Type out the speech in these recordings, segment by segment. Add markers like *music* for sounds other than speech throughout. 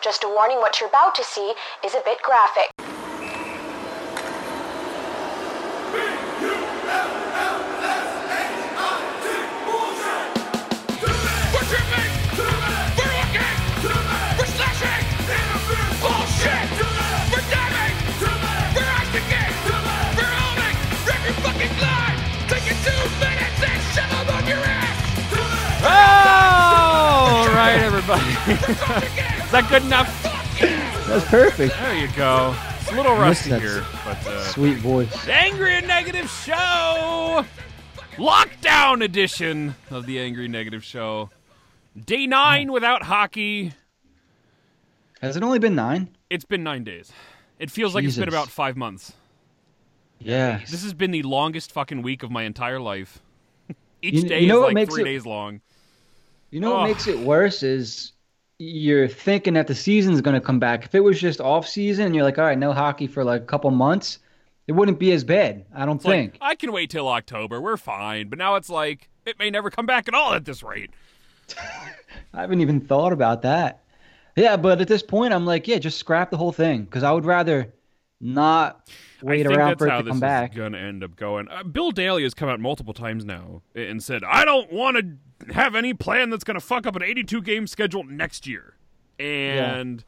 Just a warning what you're about to see is a bit graphic. All right, everybody. *laughs* Is that good enough? That's perfect. There you go. It's a little rusty that here, but uh, Sweet voice. Angry and Negative Show, lockdown edition of the Angry Negative Show. Day nine without hockey. Has it only been nine? It's been nine days. It feels like it's been about five months. Yeah. This has been the longest fucking week of my entire life. *laughs* Each You- day you know is like makes three it- days long. You know Oh. what makes it worse is you're thinking that the season's going to come back. If it was just off season and you're like, all right, no hockey for like a couple months, it wouldn't be as bad. I don't It's like, think. I can wait till October. We're fine. But now it's like it may never come back at all at this rate. *laughs* I haven't even thought about that. Yeah, but at this point, I'm like, yeah, just scrap the whole thing because I would rather not wait around for it to this come back. going to end up going. Uh, Bill Daly has come out multiple times now and said, "I don't want to have any plan that's going to fuck up an 82 game schedule next year." And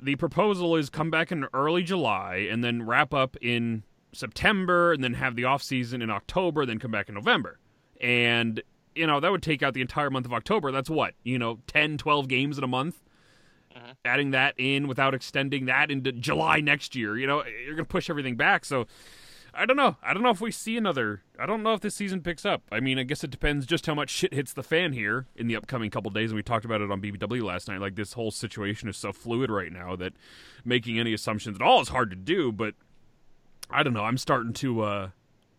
the proposal is come back in early July and then wrap up in September and then have the off season in October, then come back in November. And you know, that would take out the entire month of October. That's what? You know, 10, 12 games in a month. Uh-huh. Adding that in without extending that into July next year, you know, you're going to push everything back. So I don't know. I don't know if we see another. I don't know if this season picks up. I mean, I guess it depends just how much shit hits the fan here in the upcoming couple days. And we talked about it on BBW last night. Like this whole situation is so fluid right now that making any assumptions at all is hard to do. But I don't know. I'm starting to uh,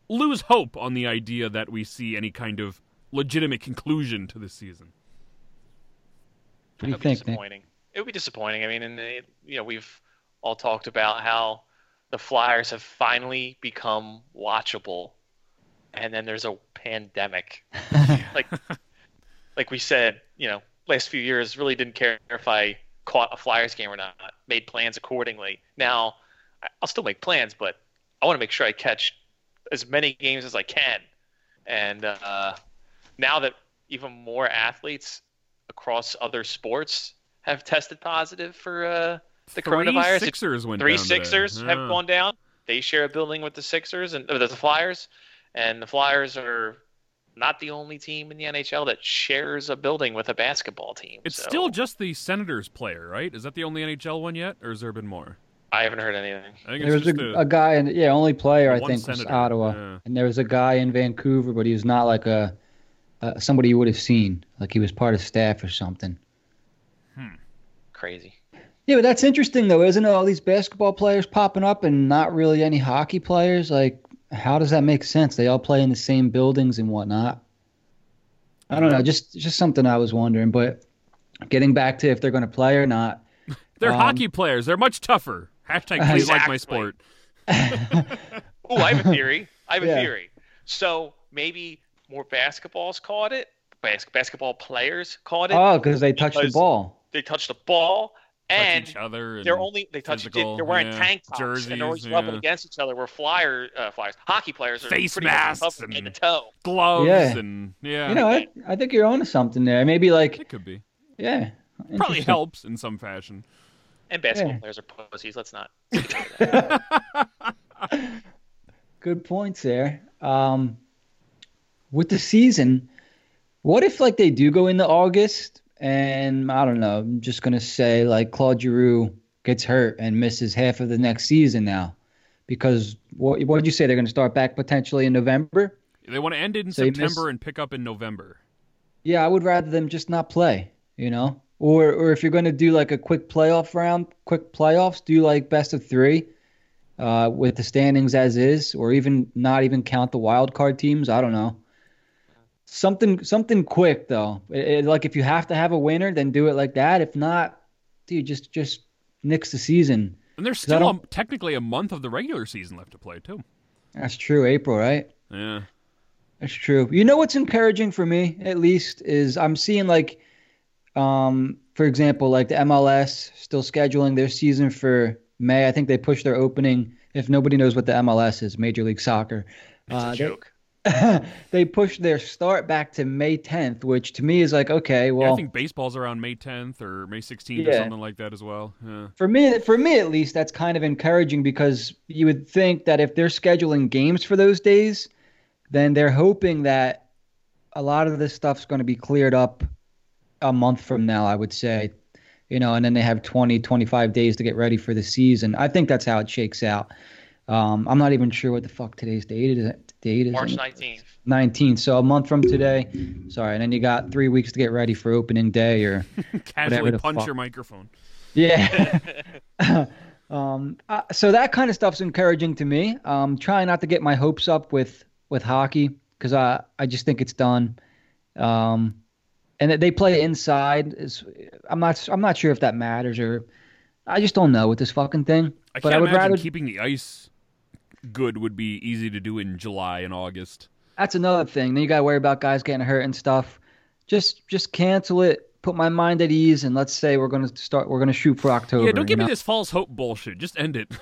lose hope on the idea that we see any kind of legitimate conclusion to this season. What do you It'd be Nick? disappointing. It would be disappointing. I mean, and it, you know, we've all talked about how the Flyers have finally become watchable, and then there's a pandemic. *laughs* like, like we said, you know, last few years really didn't care if I caught a Flyers game or not. Made plans accordingly. Now, I'll still make plans, but I want to make sure I catch as many games as I can. And uh, now that even more athletes across other sports have tested positive for uh, the Three coronavirus. Sixers went Three down today. Sixers Yeah. have gone down. They share a building with the Sixers and uh, the Flyers, and the Flyers are not the only team in the NHL that shares a building with a basketball team. It's so still just the Senators player, right? Is that the only NHL one yet, or has there been more? I haven't heard anything. I think There was a, a guy, in, yeah, only player I one think was Ottawa, yeah. and there was a guy in Vancouver, but he was not like a uh, somebody you would have seen, like he was part of staff or something. Hmm. Crazy. Yeah, but that's interesting though, isn't it? All these basketball players popping up and not really any hockey players. Like, how does that make sense? They all play in the same buildings and whatnot. I don't know, just just something I was wondering. But getting back to if they're going to play or not, *laughs* They're um, hockey players. They're much tougher. Hashtag please like my sport. *laughs* Oh, I have a theory. I have a theory. So maybe more basketballs caught it. Bas- basketball players caught it. oh, because they touched the ball. they touched the ball, Touch and each other. And they're only they touch physical, they're wearing yeah, tank tops and they're always jerseys, rubbing against each other. Where flyer uh, flyers, hockey players are Face pretty much masks covered head and- to toe. gloves Yeah. and yeah. You know, I, I think you're onto something there. Maybe like, it could be. yeah, Probably helps in some fashion. And basketball Yeah. players are pussies. Let's not. *laughs* Good points there. Um, with the season, what if like they do go into August and I don't know, I'm just gonna say like Claude Giroux gets hurt and misses half of the next season now, because what what did you say they're gonna start back potentially in November? They want to end it in So you miss- September and pick up in November. Yeah, I would rather them just not play, you know, or or if you're gonna do like a quick playoff round, quick playoffs, do like best of three. Uh, with the standings as is, or even not even count the wild card teams. I don't know. Something something quick though. It- it- like if you have to have a winner, then do it like that. If not, dude, just just nix the season. And there's still a, technically a month of the regular season left to play too. That's true. April, right? Yeah. That's true. You know what's encouraging for me, at least, is I'm seeing like um, for example, like the MLS still scheduling their season for May. I think they pushed their opening. If nobody knows what the MLS is, Major League Soccer. It's Uh, a joke. they *laughs* pushed their start back to May 10th, which to me is like, okay, Yeah, well, I think baseball's around May 10th or May 16th or something like that as well. Yeah. for me, for me at least, that's kind of encouraging because you would think that if they're scheduling games for those days, then they're hoping that a lot of this stuff's going to be cleared up a month from now, I would say. You know, and then they have 20, 25 days to get ready for the season. I think that's how it shakes out. Um, I'm not even sure what the fuck today's date is. Date is March 19th. 19th. So a month from today. Sorry, and then you got three weeks to get ready for opening day or *laughs* Casually punch fuck. your microphone. yeah. *laughs* *laughs* um, uh, so that kind of stuff's encouraging to me. Um, trying not to get my hopes up with with hockey because I I just think it's done. Um, and they play inside is I'm not I'm not sure if that matters or I just don't know with this fucking thing. I but can't I would imagine rather keeping the ice good would be easy to do in July and August. that's another thing. Then you got to worry about guys getting hurt and stuff. Just just cancel it. Put my mind at ease, and let's say we're gonna start. We're gonna shoot for October. yeah, don't give me know? this false hope bullshit. Just end it. *laughs*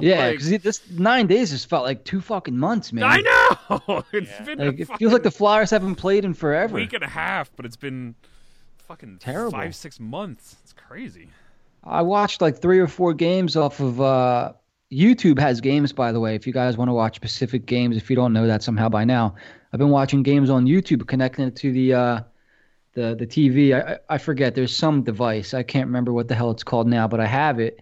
Yeah, Like, because this nine days has felt like two fucking months, man. I know. *laughs* It's Yeah. been Like it fucking feels like the Flyers haven't played in forever. week and a half, but it's been fucking Terrible. five, six months. It's crazy. I watched like three or four games off of uh, YouTube. Has games, by the way. If you guys want to watch specific games, if you don't know that somehow by now, I've been watching games on YouTube, connecting it to the uh, the the TV. I, I forget. There's some device. I can't remember what the hell it's called now, but I have it.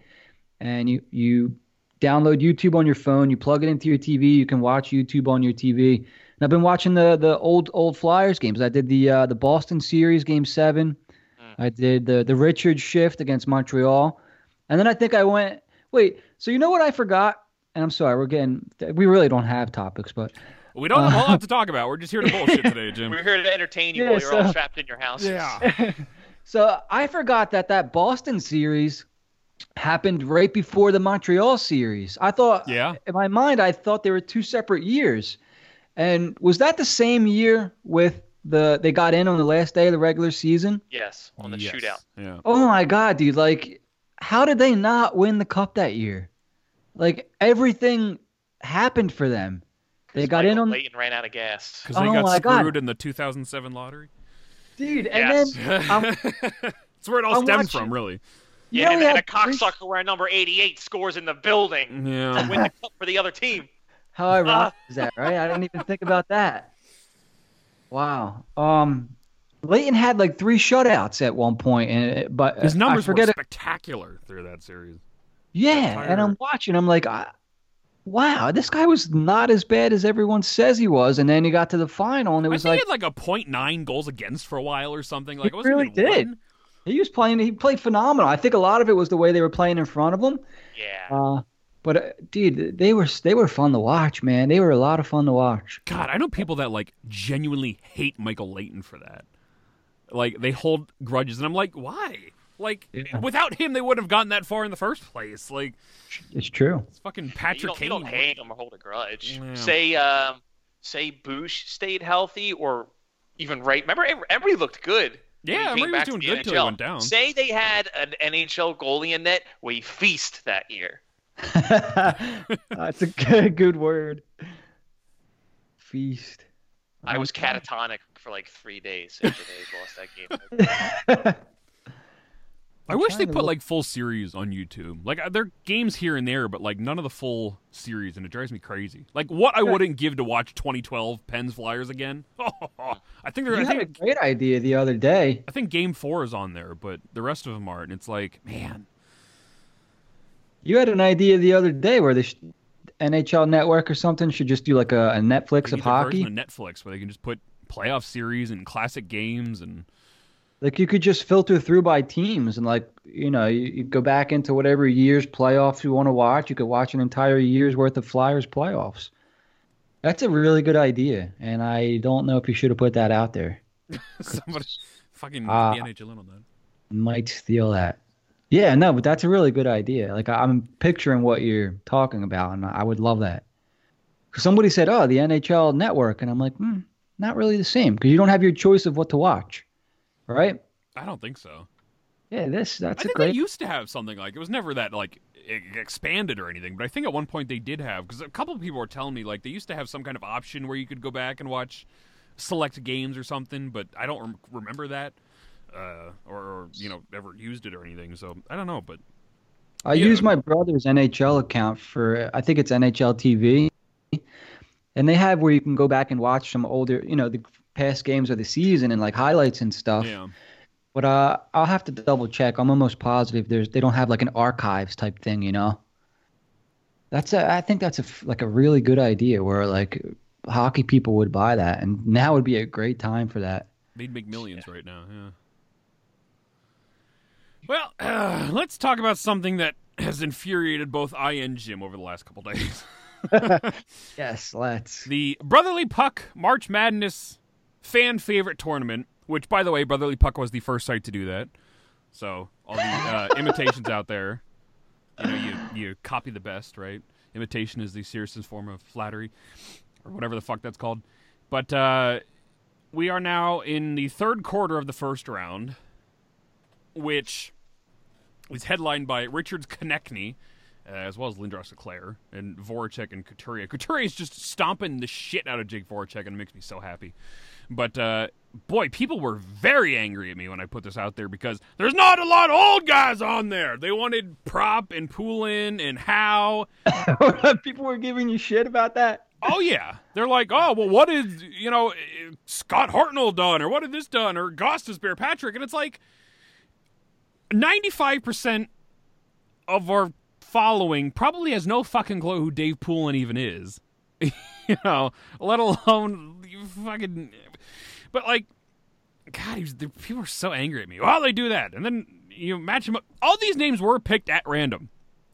And you you download YouTube on your phone. You plug it into your TV. You can watch YouTube on your TV. And I've been watching the the old old Flyers games. I did the uh, the Boston series, Game Seven. I did the the Richard shift against Montreal, and then I think I went. Wait, so you know what I forgot? And I'm sorry, we're getting. We really don't have topics, but We don't have Uh, a lot to talk about. We're just here to *laughs* bullshit today, Jim. We're here to entertain you Yeah, while you're all trapped in your house. Yeah. *laughs* so I forgot that that Boston series happened right before the Montreal series. I thought, Yeah. in my mind, I thought they were two separate years. And was that the same year with the they got in on the last day of the regular season? Yes, on the Yes. shootout. Yeah. Oh my god, dude! Like, how did they not win the cup that year? Like everything happened for them. They got in Michael on, Leighton ran out of gas. Because they Oh got my God. screwed in the 2007 lottery. dude, and Yes. then um, That's where it all I'm stems watching- from, really. you Yeah, know and, and a had three- cocksucker wearing number 88 scores in the building Yeah. to win the cup for the other team. How ironic *laughs* is that, right? I didn't even think about that. Wow. Um, Leighton had like three shutouts at one point, and but His I numbers were forget it. spectacular through that series. Yeah, and I'm watching. I'm like, I, wow, this guy was not as bad as everyone says he was. And then he got to the final, and it I was think like he had like a .9 goals against for a while or something. Like He it wasn't really did. one. he was playing. He played phenomenal. I think a lot of it was the way they were playing in front of him. Yeah. Uh, but uh, dude, they were they were fun to watch, man. They were a lot of fun to watch. God, I know people that like genuinely hate Michael Leighton for that. Like they hold grudges, and I'm like, why? Like Yeah. without him, they wouldn't have gotten that far in the first place. Like It's true. it's fucking you, Patrick don't, you Kane. don't hate him or hold a grudge. Yeah. Say, um, say Boosh stayed healthy, or even right. Remember, Em- Emery looked good. Yeah, he Emery came was back to doing the good till he NHL. went down. Say they had an NHL goalie in net, we feast that year. *laughs* That's a good, good word. Feast. I was catatonic for like three days after they lost that game. *laughs* I wish they put look- like full series on YouTube. Like uh, there are games here and there, but like none of the full series, and it drives me crazy. Like what I wouldn't give to watch 2012 Pens Flyers again. *laughs* I think they're. You I had a great idea the other day. I think Game Four is on there, but the rest of them aren't. And It's like, man, You had an idea the other day where they sh- NHL Network or something should just do like a, a Netflix of hockey. of Netflix where they can just put playoff series and classic games and Like you could just filter through by teams and like you know you, you go back into whatever year's playoffs you want to watch. You could watch an entire year's worth of Flyers playoffs. That's a really good idea, and I don't know if you should have put that out there. *laughs* somebody *laughs* fucking Ah. the NHL on that. Might steal that. Yeah, no, but that's a really good idea. Like I'm picturing what you're talking about, and I would love that. Somebody said, "Oh, the NHL Network," and I'm like, hmm, not really the same because you don't have your choice of what to watch, right? I don't think so. Yeah, this that's I a think great. they used to have something like it was never that like expanded or anything, but I think at one point they did have because a couple of people were telling me like they used to have some kind of option where you could go back and watch select games or something, but I don't rem- remember that uh, or, or you know ever used it or anything. So I don't know, but I Yeah. use my brother's NHL account for I think it's NHL TV, and they have where you can go back and watch some older, you know, the past games of the season and like highlights and stuff. yeah, But uh, I'll have to double check. I'm almost positive there's they don't have like an archives type thing, you know. That's a, I think that's a like a really good idea where like hockey people would buy that, and now would be a great time for that. they'd make millions right now. Yeah. Well, uh, *clears throat* let's talk about something that has infuriated both I and Jim over the last couple days. *laughs* Yes, let's. the Brotherly Puck March Madness fan favorite tournament, which, by the way, Brotherly Puck was the first site to do that. So all the uh, *laughs* imitations out there, you know, you you copy the best, right? Imitation is the seriousest form of flattery, or whatever the fuck that's called. But uh, we are now in the third quarter of the first round, which is headlined by Richards Konecny, uh, as well as Lindros LeClair and Voracek and Couturier. Couturier is just stomping the shit out of Jake Voracek, and it makes me so happy. But uh, boy, people were very angry at me when I put this out there because there's not a lot of old guys on there. They wanted Propp and Poulin and Howe. *laughs* People were giving you shit about that. Oh yeah, they're like, oh well, what is you know Scott Hartnell done, or what did this done, or Gostisbehere Patrick, and it's like ninety five percent of our following probably has no fucking clue who Dave Poulin even is, *laughs* you know, let alone fucking. But like, God, was, people are so angry at me. Well, they do that, and then you match them up. All these names were picked at random.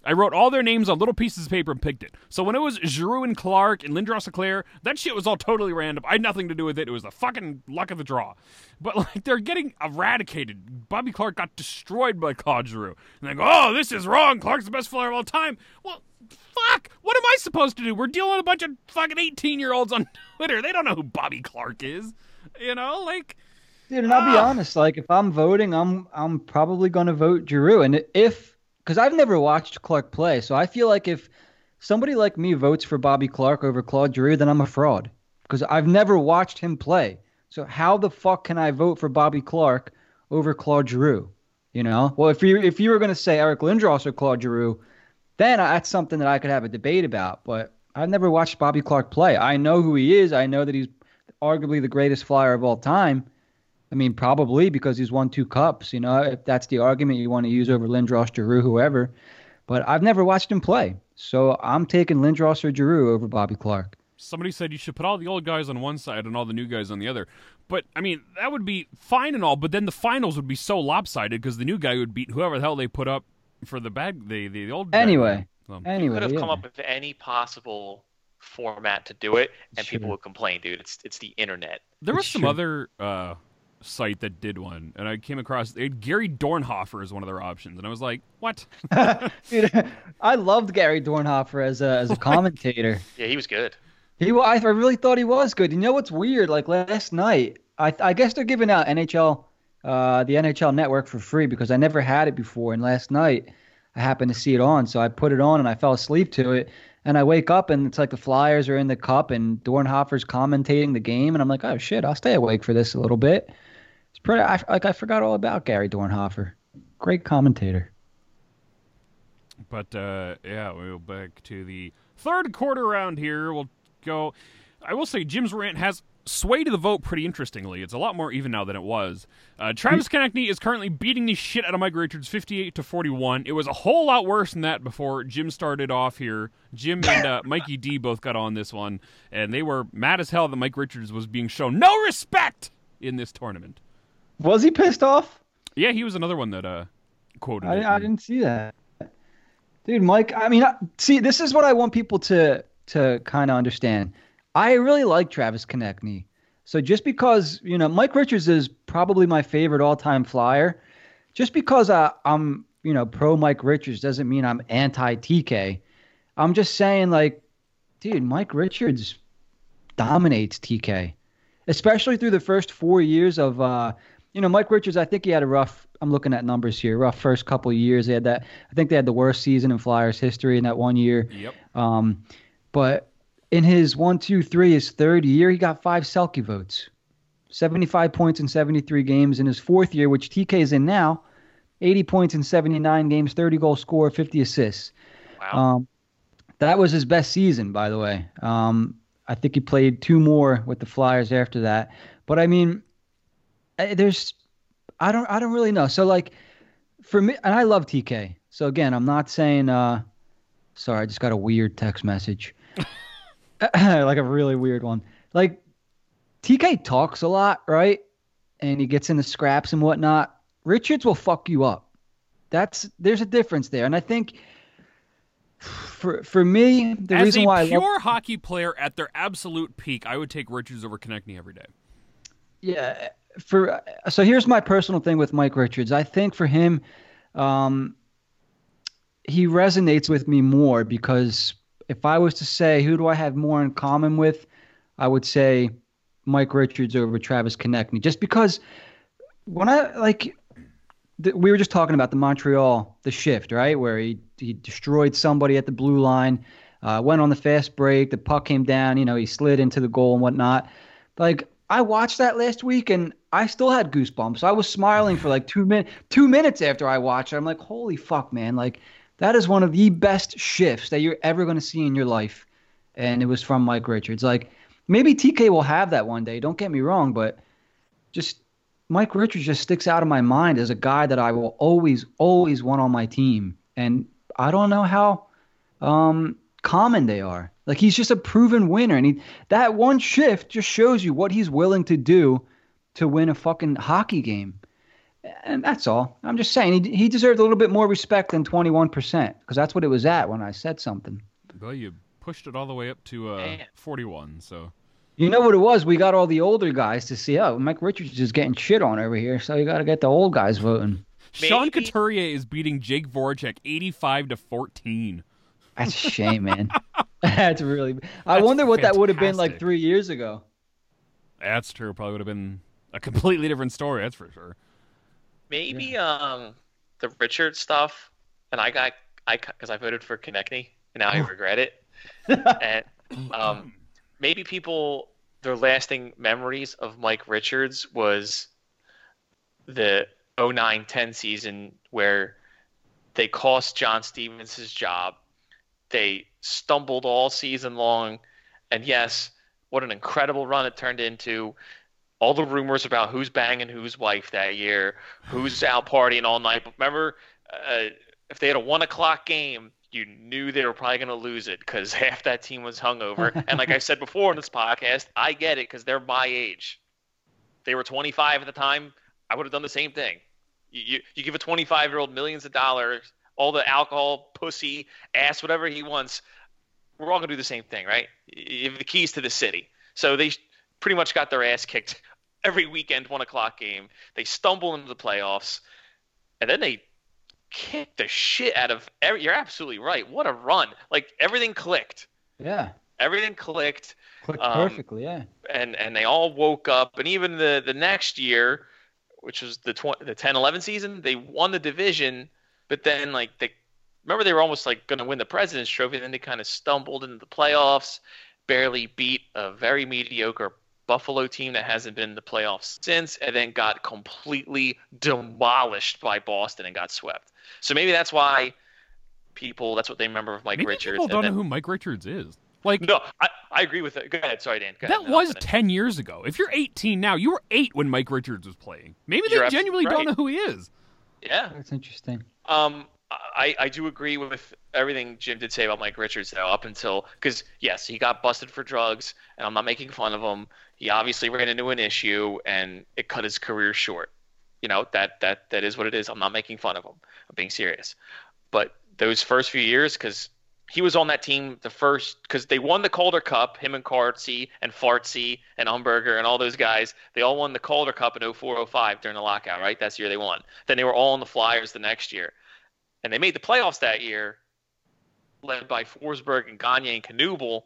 I wrote all their names on little pieces of paper and picked it. So when it was Giroux and Clarke and Lindros LeClair, that shit was all totally random. I had nothing to do with it. It was the fucking luck of the draw. But like they're getting eradicated. Bobby Clarke got destroyed by Claude Giroux. And they go, oh, this is wrong. Clarke's the best flyer of all time. Well, fuck. What am I supposed to do? We're dealing with a bunch of fucking 18 year olds on *laughs* Twitter. They don't know who Bobby Clarke is. You know, like Dude, and I'll be Ah. honest, like if I'm voting, I'm I'm probably gonna vote Giroux. And if because I've never watched Clarke play, so I feel like if somebody like me votes for Bobby Clarke over Claude Giroux, then I'm a fraud. Because I've never watched him play. So how the fuck can I vote for Bobby Clarke over Claude Giroux? You know? Well, if you if you were gonna say Eric Lindros or Claude Giroux, then that's something that I could have a debate about. But I've never watched Bobby Clarke play. I know who he is. I know that he's arguably the greatest flyer of all time. I mean, probably because he's won two cups. You know, if that's the argument you want to use over Lindros, Giroux, whoever. But I've never watched him play, so I'm taking Lindros or Giroux over Bobby Clarke. somebody said you should put all the old guys on one side and all the new guys on the other. But I mean, that would be fine and all, but then the finals would be so lopsided because the new guy would beat whoever the hell they put up for the bag the the, old bag Anyway, guy. So, You anyway, could have yeah. come up with any possible format to do it, and people would complain, dude. It's it's the internet. there was It's some true. other uh, site that did one, and I came across they had Gary Dornhoefer is one of their options, and I was like, what? *laughs* *laughs* Dude, I loved Gary Dornhoefer as a as a commentator. Yeah, he was good. He, I really thought he was good. You know what's weird? Like last night, I, I guess they're giving out NHL, uh, the NHL Network for free because I never had it before. And last night, I happened to see it on, so I put it on and I fell asleep to it. And I wake up and it's like the Flyers are in the cup and Dornhoefer's commentating the game, and I'm like, oh shit, I'll stay awake for this a little bit. It's pretty. I, like I forgot all about Gary Dornhoefer. Great commentator. But uh, yeah, we'll back to the third quarter round here. We'll go. I will say Jim's rant has swayed the vote pretty interestingly. It's a lot more even now than it was. Uh, Travis Konecny is currently beating the shit out of Mike Richards, fifty-eight to forty-one. It was a whole lot worse than that before Jim started off here. Jim and uh, *laughs* Mikey D both got on this one, and they were mad as hell that Mike Richards was being shown no respect in this tournament. Was he pissed off? Yeah, he was another one that uh, quoted. I, I didn't see that, dude. Mike, I mean, I- see, this is what I want people to to kind of understand. I really like Travis Konecny. So just because you know Mike Richards is probably my favorite all-time flyer, just because I, I'm you know pro Mike Richards doesn't mean I'm anti TK. I'm just saying like, dude, Mike Richards dominates TK, especially through the first four years of uh, you know, Mike Richards, I think he had a rough. I'm looking at numbers here. Rough first couple of years. They had that. I think they had the worst season in Flyers history in that one year. Yep. Um, but in his one, two, three, his third year, he got five Selke votes, 75 points in 73 games. In his fourth year, which TK is in now, 80 points in 79 games, 30 goal score, 50 assists. Wow. Um, that was his best season, by the way. Um, I think he played two more with the Flyers after that. But I mean, there's, I don't, I don't really know. So like, for me, and I love TK. So again, I'm not saying. uh Sorry, I just got a weird text message, *laughs* like a really weird one. Like, TK talks a lot, right? And he gets into scraps and whatnot. Richards will fuck you up. That's there's a difference there, and I think for for me, the As reason a why I pure love, hockey player at their absolute peak, I would take Richards over Konecny every day. yeah, for so here's my personal thing with Mike Richards. I think for him, um, he resonates with me more because if I was to say who do I have more in common with, I would say Mike Richards over Travis Konecny. Just because when I like, th- we were just talking about the Montreal the shift right where he he destroyed somebody at the blue line, uh, went on the fast break, the puck came down, you know he slid into the goal and whatnot. Like I watched that last week and I still had goosebumps. I was smiling for like two minutes. Two minutes after I watched it, I'm like, holy fuck, man! Like that is one of the best shifts that you're ever going to see in your life, and it was from Mike Richards. Like maybe TK will have that one day. Don't get me wrong, but just Mike Richards just sticks out of my mind as a guy that I will always, always want on my team, and I don't know how um, common they are. Like he's just a proven winner, and he that one shift just shows you what he's willing to do to win a fucking hockey game. And that's all. I'm just saying he he deserved a little bit more respect than 21% because that's what it was at when I said something. Well, you pushed it all the way up to uh, 41. So You know what it was? We got all the older guys to see. Oh, Mike Richards is getting shit on over here, so you got to get the old guys voting. Sean Maybe- Couturier is beating Jake Voracek 85 to 14. That's a shame, man. *laughs* *laughs* That's really. I That's wonder what that would have been like three years ago. That's true. Probably would have been a completely different story. That's for sure. Maybe um the Richard stuff, and I got I because I voted for Konecny, and now I regret it. *laughs* and um, maybe people their lasting memories of Mike Richards was the 09-10 season where they cost John Stevens his job. They stumbled all season long, and yes, what an incredible run it turned into. All the rumors about who's banging whose wife that year, who's out partying all night. But remember, uh, if they had a one o'clock game, you knew they were probably going to lose it because *laughs* half that team was hungover. *laughs* and like I said before in this podcast, I get it because they're my age. They were 25 at the time. I would have done the same thing. You, you, you give a 25 year old millions of dollars, all the alcohol, pussy, ass, whatever he wants. We're all going to do the same thing, right? You have the keys to the city. So they pretty much got their ass kicked *laughs* every weekend, one o'clock game. They stumble into the playoffs, and then they kick the shit out of. Every, you're absolutely right. What a run! Like everything clicked. Yeah, Everything clicked clicked Um, perfectly. Yeah. and and they all woke up and even the the next year which was the 20, the 10 11 season they won the division but then like they remember they were almost like going to win the president's trophy then they kind of stumbled into the playoffs barely beat a very mediocre buffalo team that hasn't been in the playoffs since and then got completely demolished by boston and got swept so maybe that's why people that's what they remember of mike Maybe richards people don't then- know who Mike Richards is. Like no I, I agree with it go ahead sorry dan ahead, that and was 10 years ago. If you're 18 now, you were 8 when Mike Richards was playing. Maybe they You're absolutely genuinely don't know who he is. yeah That's interesting. Um, I, I do agree with everything Jim did say about Mike Richards though, up until because yes, he got busted for drugs, and I'm not making fun of him. He obviously ran into an issue, and it cut his career short. You know that that that is what it is. I'm not making fun of him. I'm being serious. But those first few years, because he was on that team the first because they won the Calder Cup, him and Cartsy and Fartsy and Umberger and all those guys. They all won the Calder Cup in 0405 during the lockout, right? That's the year they won. Then they were all on the Flyers the next year. And they made the playoffs that year, led by Forsberg and Gagne and Knuble.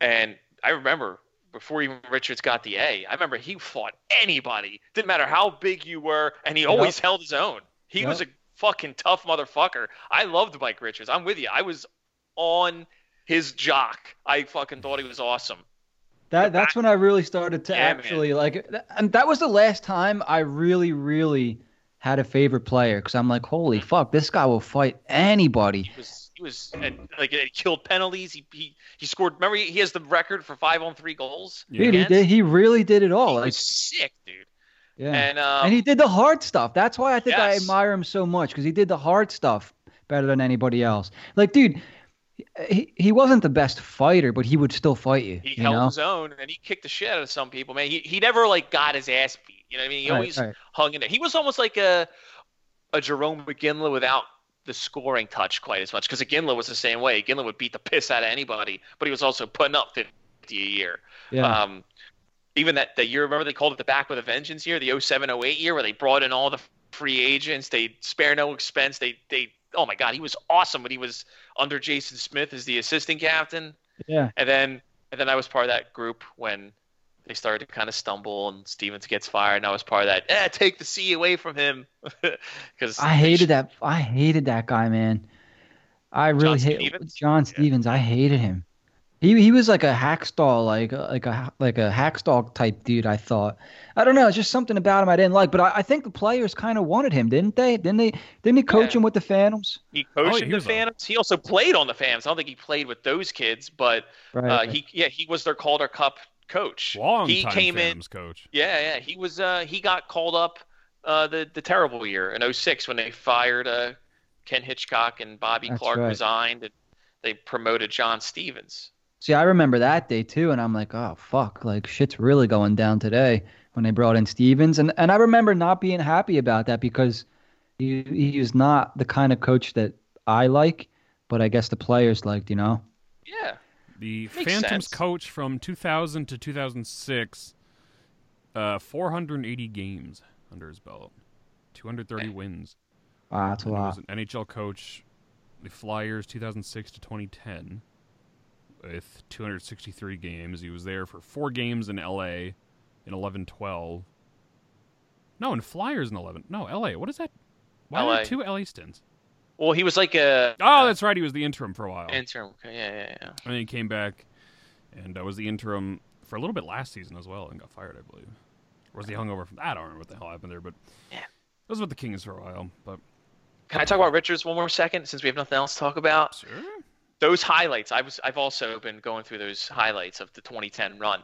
And I remember before even Richards got the A. I remember he fought anybody. Didn't matter how big you were, and he always held his own. He Yep. was a fucking tough motherfucker. I loved Mike Richards. I'm with you. I was on his jock. I fucking thought he was awesome. That that's when I really started to Yeah, man. actually like, and that was the last time I really, really had a favorite player because I'm like, holy mm-hmm. fuck, this guy will fight anybody. He was he was and like he killed penalties. He he, he scored. Remember, he has the record for five on three goals. Yeah. Dude, he did. He really did it all. He Like, was sick, dude. Yeah. And um, and he did the hard stuff. That's why I think I admire him so much because he did the hard stuff better than anybody else. Like, dude, he, he wasn't the best fighter, but he would still fight you. he you held know? his own, and he kicked the shit out of some people. Man, he he never like got his ass beat. You know what I mean? He Right, always right. hung in there. He was almost like a a Jarome Iginla without the scoring touch quite as much because Iginla was the same way. Iginla would beat the piss out of anybody, but he was also putting up 50 a year. Yeah. Um, even that, that year, remember they called it the back with a vengeance year, the 07 08 year, where they brought in all the free agents. They spare no expense. They, they, oh my God, he was awesome when he was under Jason Smith as the assistant captain. yeah. And then, and then I was part of that group when they started to kind of stumble and Stevens gets fired. And I was part of that. Eh, take the C away from him. *laughs* Because I hated that. I hated that guy, man. I really hate Stevens? John Yeah. Stevens. I hated him. He he was like a Hakstol, like like a like a Hakstol type dude. I thought. I don't know. It's just something about him I didn't like. But I, I think the players kind of wanted him, didn't they? Didn't they? Didn't he coach Yeah. him with the Phantoms? He Oh, coached yeah, he the was a- Phantoms. He also played on the Phantoms. I don't think he played with those kids, but Right. uh, right. he yeah he was their Calder Cup coach. Long he time came in. Phantoms coach. Yeah, yeah. He was uh he got called up uh the the terrible year in 06 when they fired uh Ken Hitchcock and Bobby That's Clarke right. resigned and they promoted John Stevens. See, I remember that day too, and I'm like, oh fuck, like shit's really going down today when they brought in Stevens, and and I remember not being happy about that because he he is not the kind of coach that I like, but I guess the players liked, you know. Yeah. The Makes Phantoms sense. coach from 2000 to 2006, uh, 480 games under his belt, 230 wins. Wow, that's a And he was an NHL coach, the Flyers 2006 to 2010, with 263 games. He was there for four games in LA in 11 12. No, in Flyers in 11. No, LA. What is that? Why LA. two LA stints? Well, he was like a Oh, that's right. He was the interim for a while. interim. Yeah, yeah, yeah. And then he came back and uh, was the interim for a little bit last season as well and got fired, I believe. Or was he hungover from that? I don't remember what the hell happened there, but Yeah. Was with the Kings for a while. But Can I talk about Richards one more second since we have nothing else to talk about? sure. Those highlights i was i've also been going through those highlights of the 2010 run.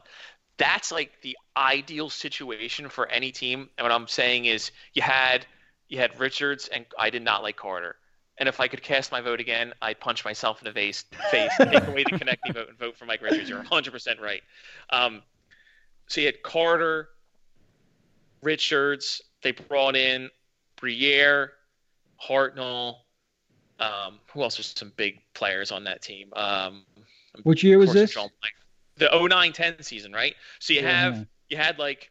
That's like the ideal situation for any team. And what i'm saying is you had you had richards and i did not like carter. And if i could cast my vote again i'd punch myself in the face face take away the connecting vote and vote for mike richards. You're 100% right. Um, so you had carter richards they brought in briere hartnell um, who else was some big players on that team? Um, Which year was this? drawing a blank. The 09-10 season, right? So you Yeah, have you had like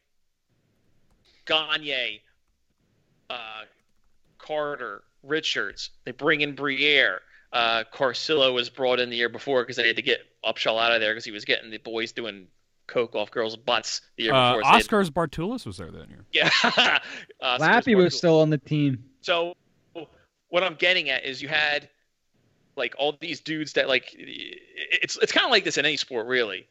Gagne, uh, Carter, Richards. They bring in Briere. Uh, Carcillo was brought in the year before because they had to get Upshall out of there because he was getting the boys doing coke off girls' butts the year Uh, before. so they had- Oskars Bartulis was there that year. yeah. *laughs* Oscars Lappy was still on the team. so what I'm getting at is you had like all these dudes that like it's it's kind of like this in any sport really.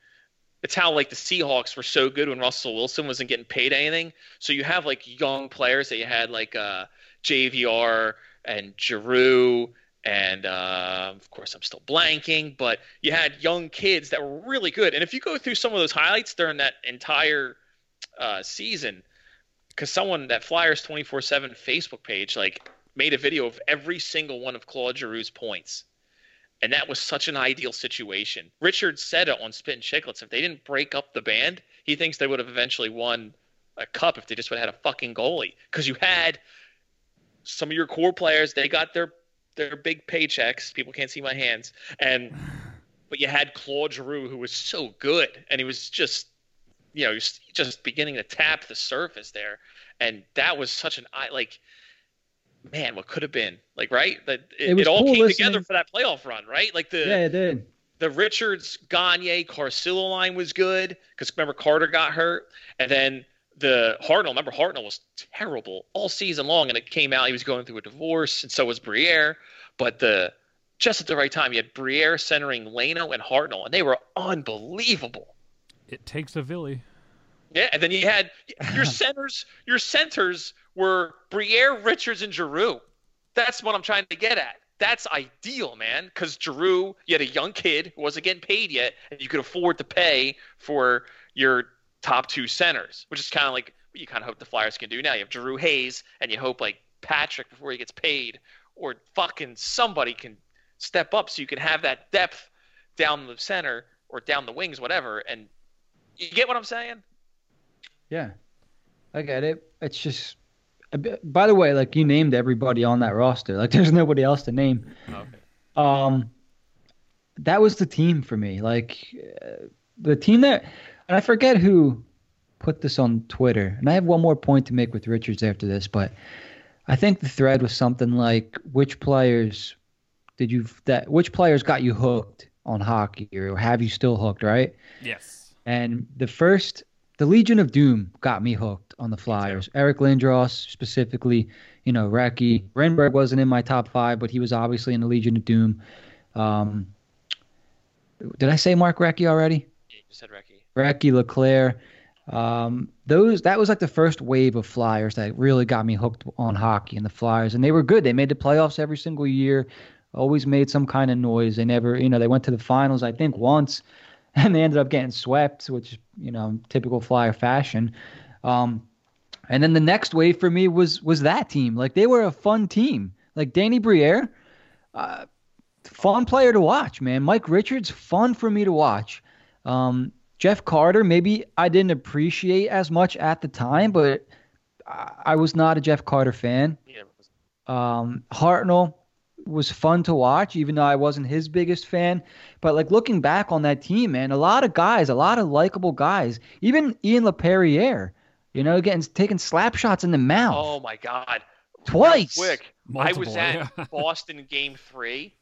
It's how like the Seahawks were so good when Russell Wilson wasn't getting paid anything. So you have like young players that you had like uh, JVR and Giroux and uh, of course I'm still blanking, but you had young kids that were really good. And if you go through some of those highlights during that entire uh, season, because someone that Flyers 24/7 Facebook page like made a video of every single one of Claude Giroux's points. And that was such an ideal situation. Richard said it on Spittin' Chiclets. If they didn't break up the band, he thinks they would have eventually won a cup if they just would have had a fucking goalie. Because you had some of your core players, they got their their big paychecks. People can't see my hands. And but you had Claude Giroux who was so good and he was just you know, just beginning to tap the surface there. And that was such an I like man, what could have been like, right? That it, It it all cool came listening- together for that playoff run, right? Like the Yeah, it did. the Richards, Gagne, Carcillo line was good because remember Carter got hurt, and then the Hartnell. Remember Hartnell was terrible all season long, and it came out he was going through a divorce, and so was Briere. But the just at the right time, you had Briere centering Leino and Hartnell, and they were unbelievable. It takes a Ville. Yeah, and then you had your centers. Your centers were Briere, Richards, and Giroux. That's what I'm trying to get at. That's ideal, man. Because Giroux, you had a young kid who wasn't getting paid yet, and you could afford to pay for your top two centers, which is kind of like what you kind of hope the Flyers can do now. You have Giroux Hayes, and you hope like Patrick before he gets paid, or fucking somebody can step up so you can have that depth down the center or down the wings, whatever. And you get what I'm saying? Yeah, I get it. It's just. By the way, like you named everybody on that roster. Like *laughs* there's nobody else to name. Okay. Um, that was the team for me. Like uh, the team that, and I forget who put this on Twitter. And I have one more point to make with Richards after this, but I think the thread was something like which players did you that which players got you hooked on hockey or have you still hooked, right? Yes. And the first the Legion of Doom got me hooked on the Flyers. Eric Lindros specifically, you know, Recchi. Renberg wasn't in my top five, but he was obviously in the Legion of Doom. Um, did I say Mark Recchi already? Yeah, you said Recchi. Recchi, LeClair. Um, those that was like the first wave of Flyers that really got me hooked on hockey and the Flyers, and they were good. They made the playoffs every single year, always made some kind of noise. They never, you know, they went to the finals I think once, *laughs* and they ended up getting swept, which you know, typical Flyer fashion. Um, and then the next wave for me was was that team. Like they were a fun team. Like Danny Briere, uh, fun player to watch, man. Mike Richards, fun for me to watch. Um, Jeff Carter, maybe I didn't appreciate as much at the time, but I, I was not a Jeff Carter fan. Yeah. Um, Hartnell was fun to watch, even though I wasn't his biggest fan. But like looking back on that team, man, a lot of guys, a lot of likable guys. Even Ian Laperriere, you know, getting taking slap shots in the mouth. Oh my God. Twice. Real quick. Multiple, I was at yeah. *laughs* Boston game three,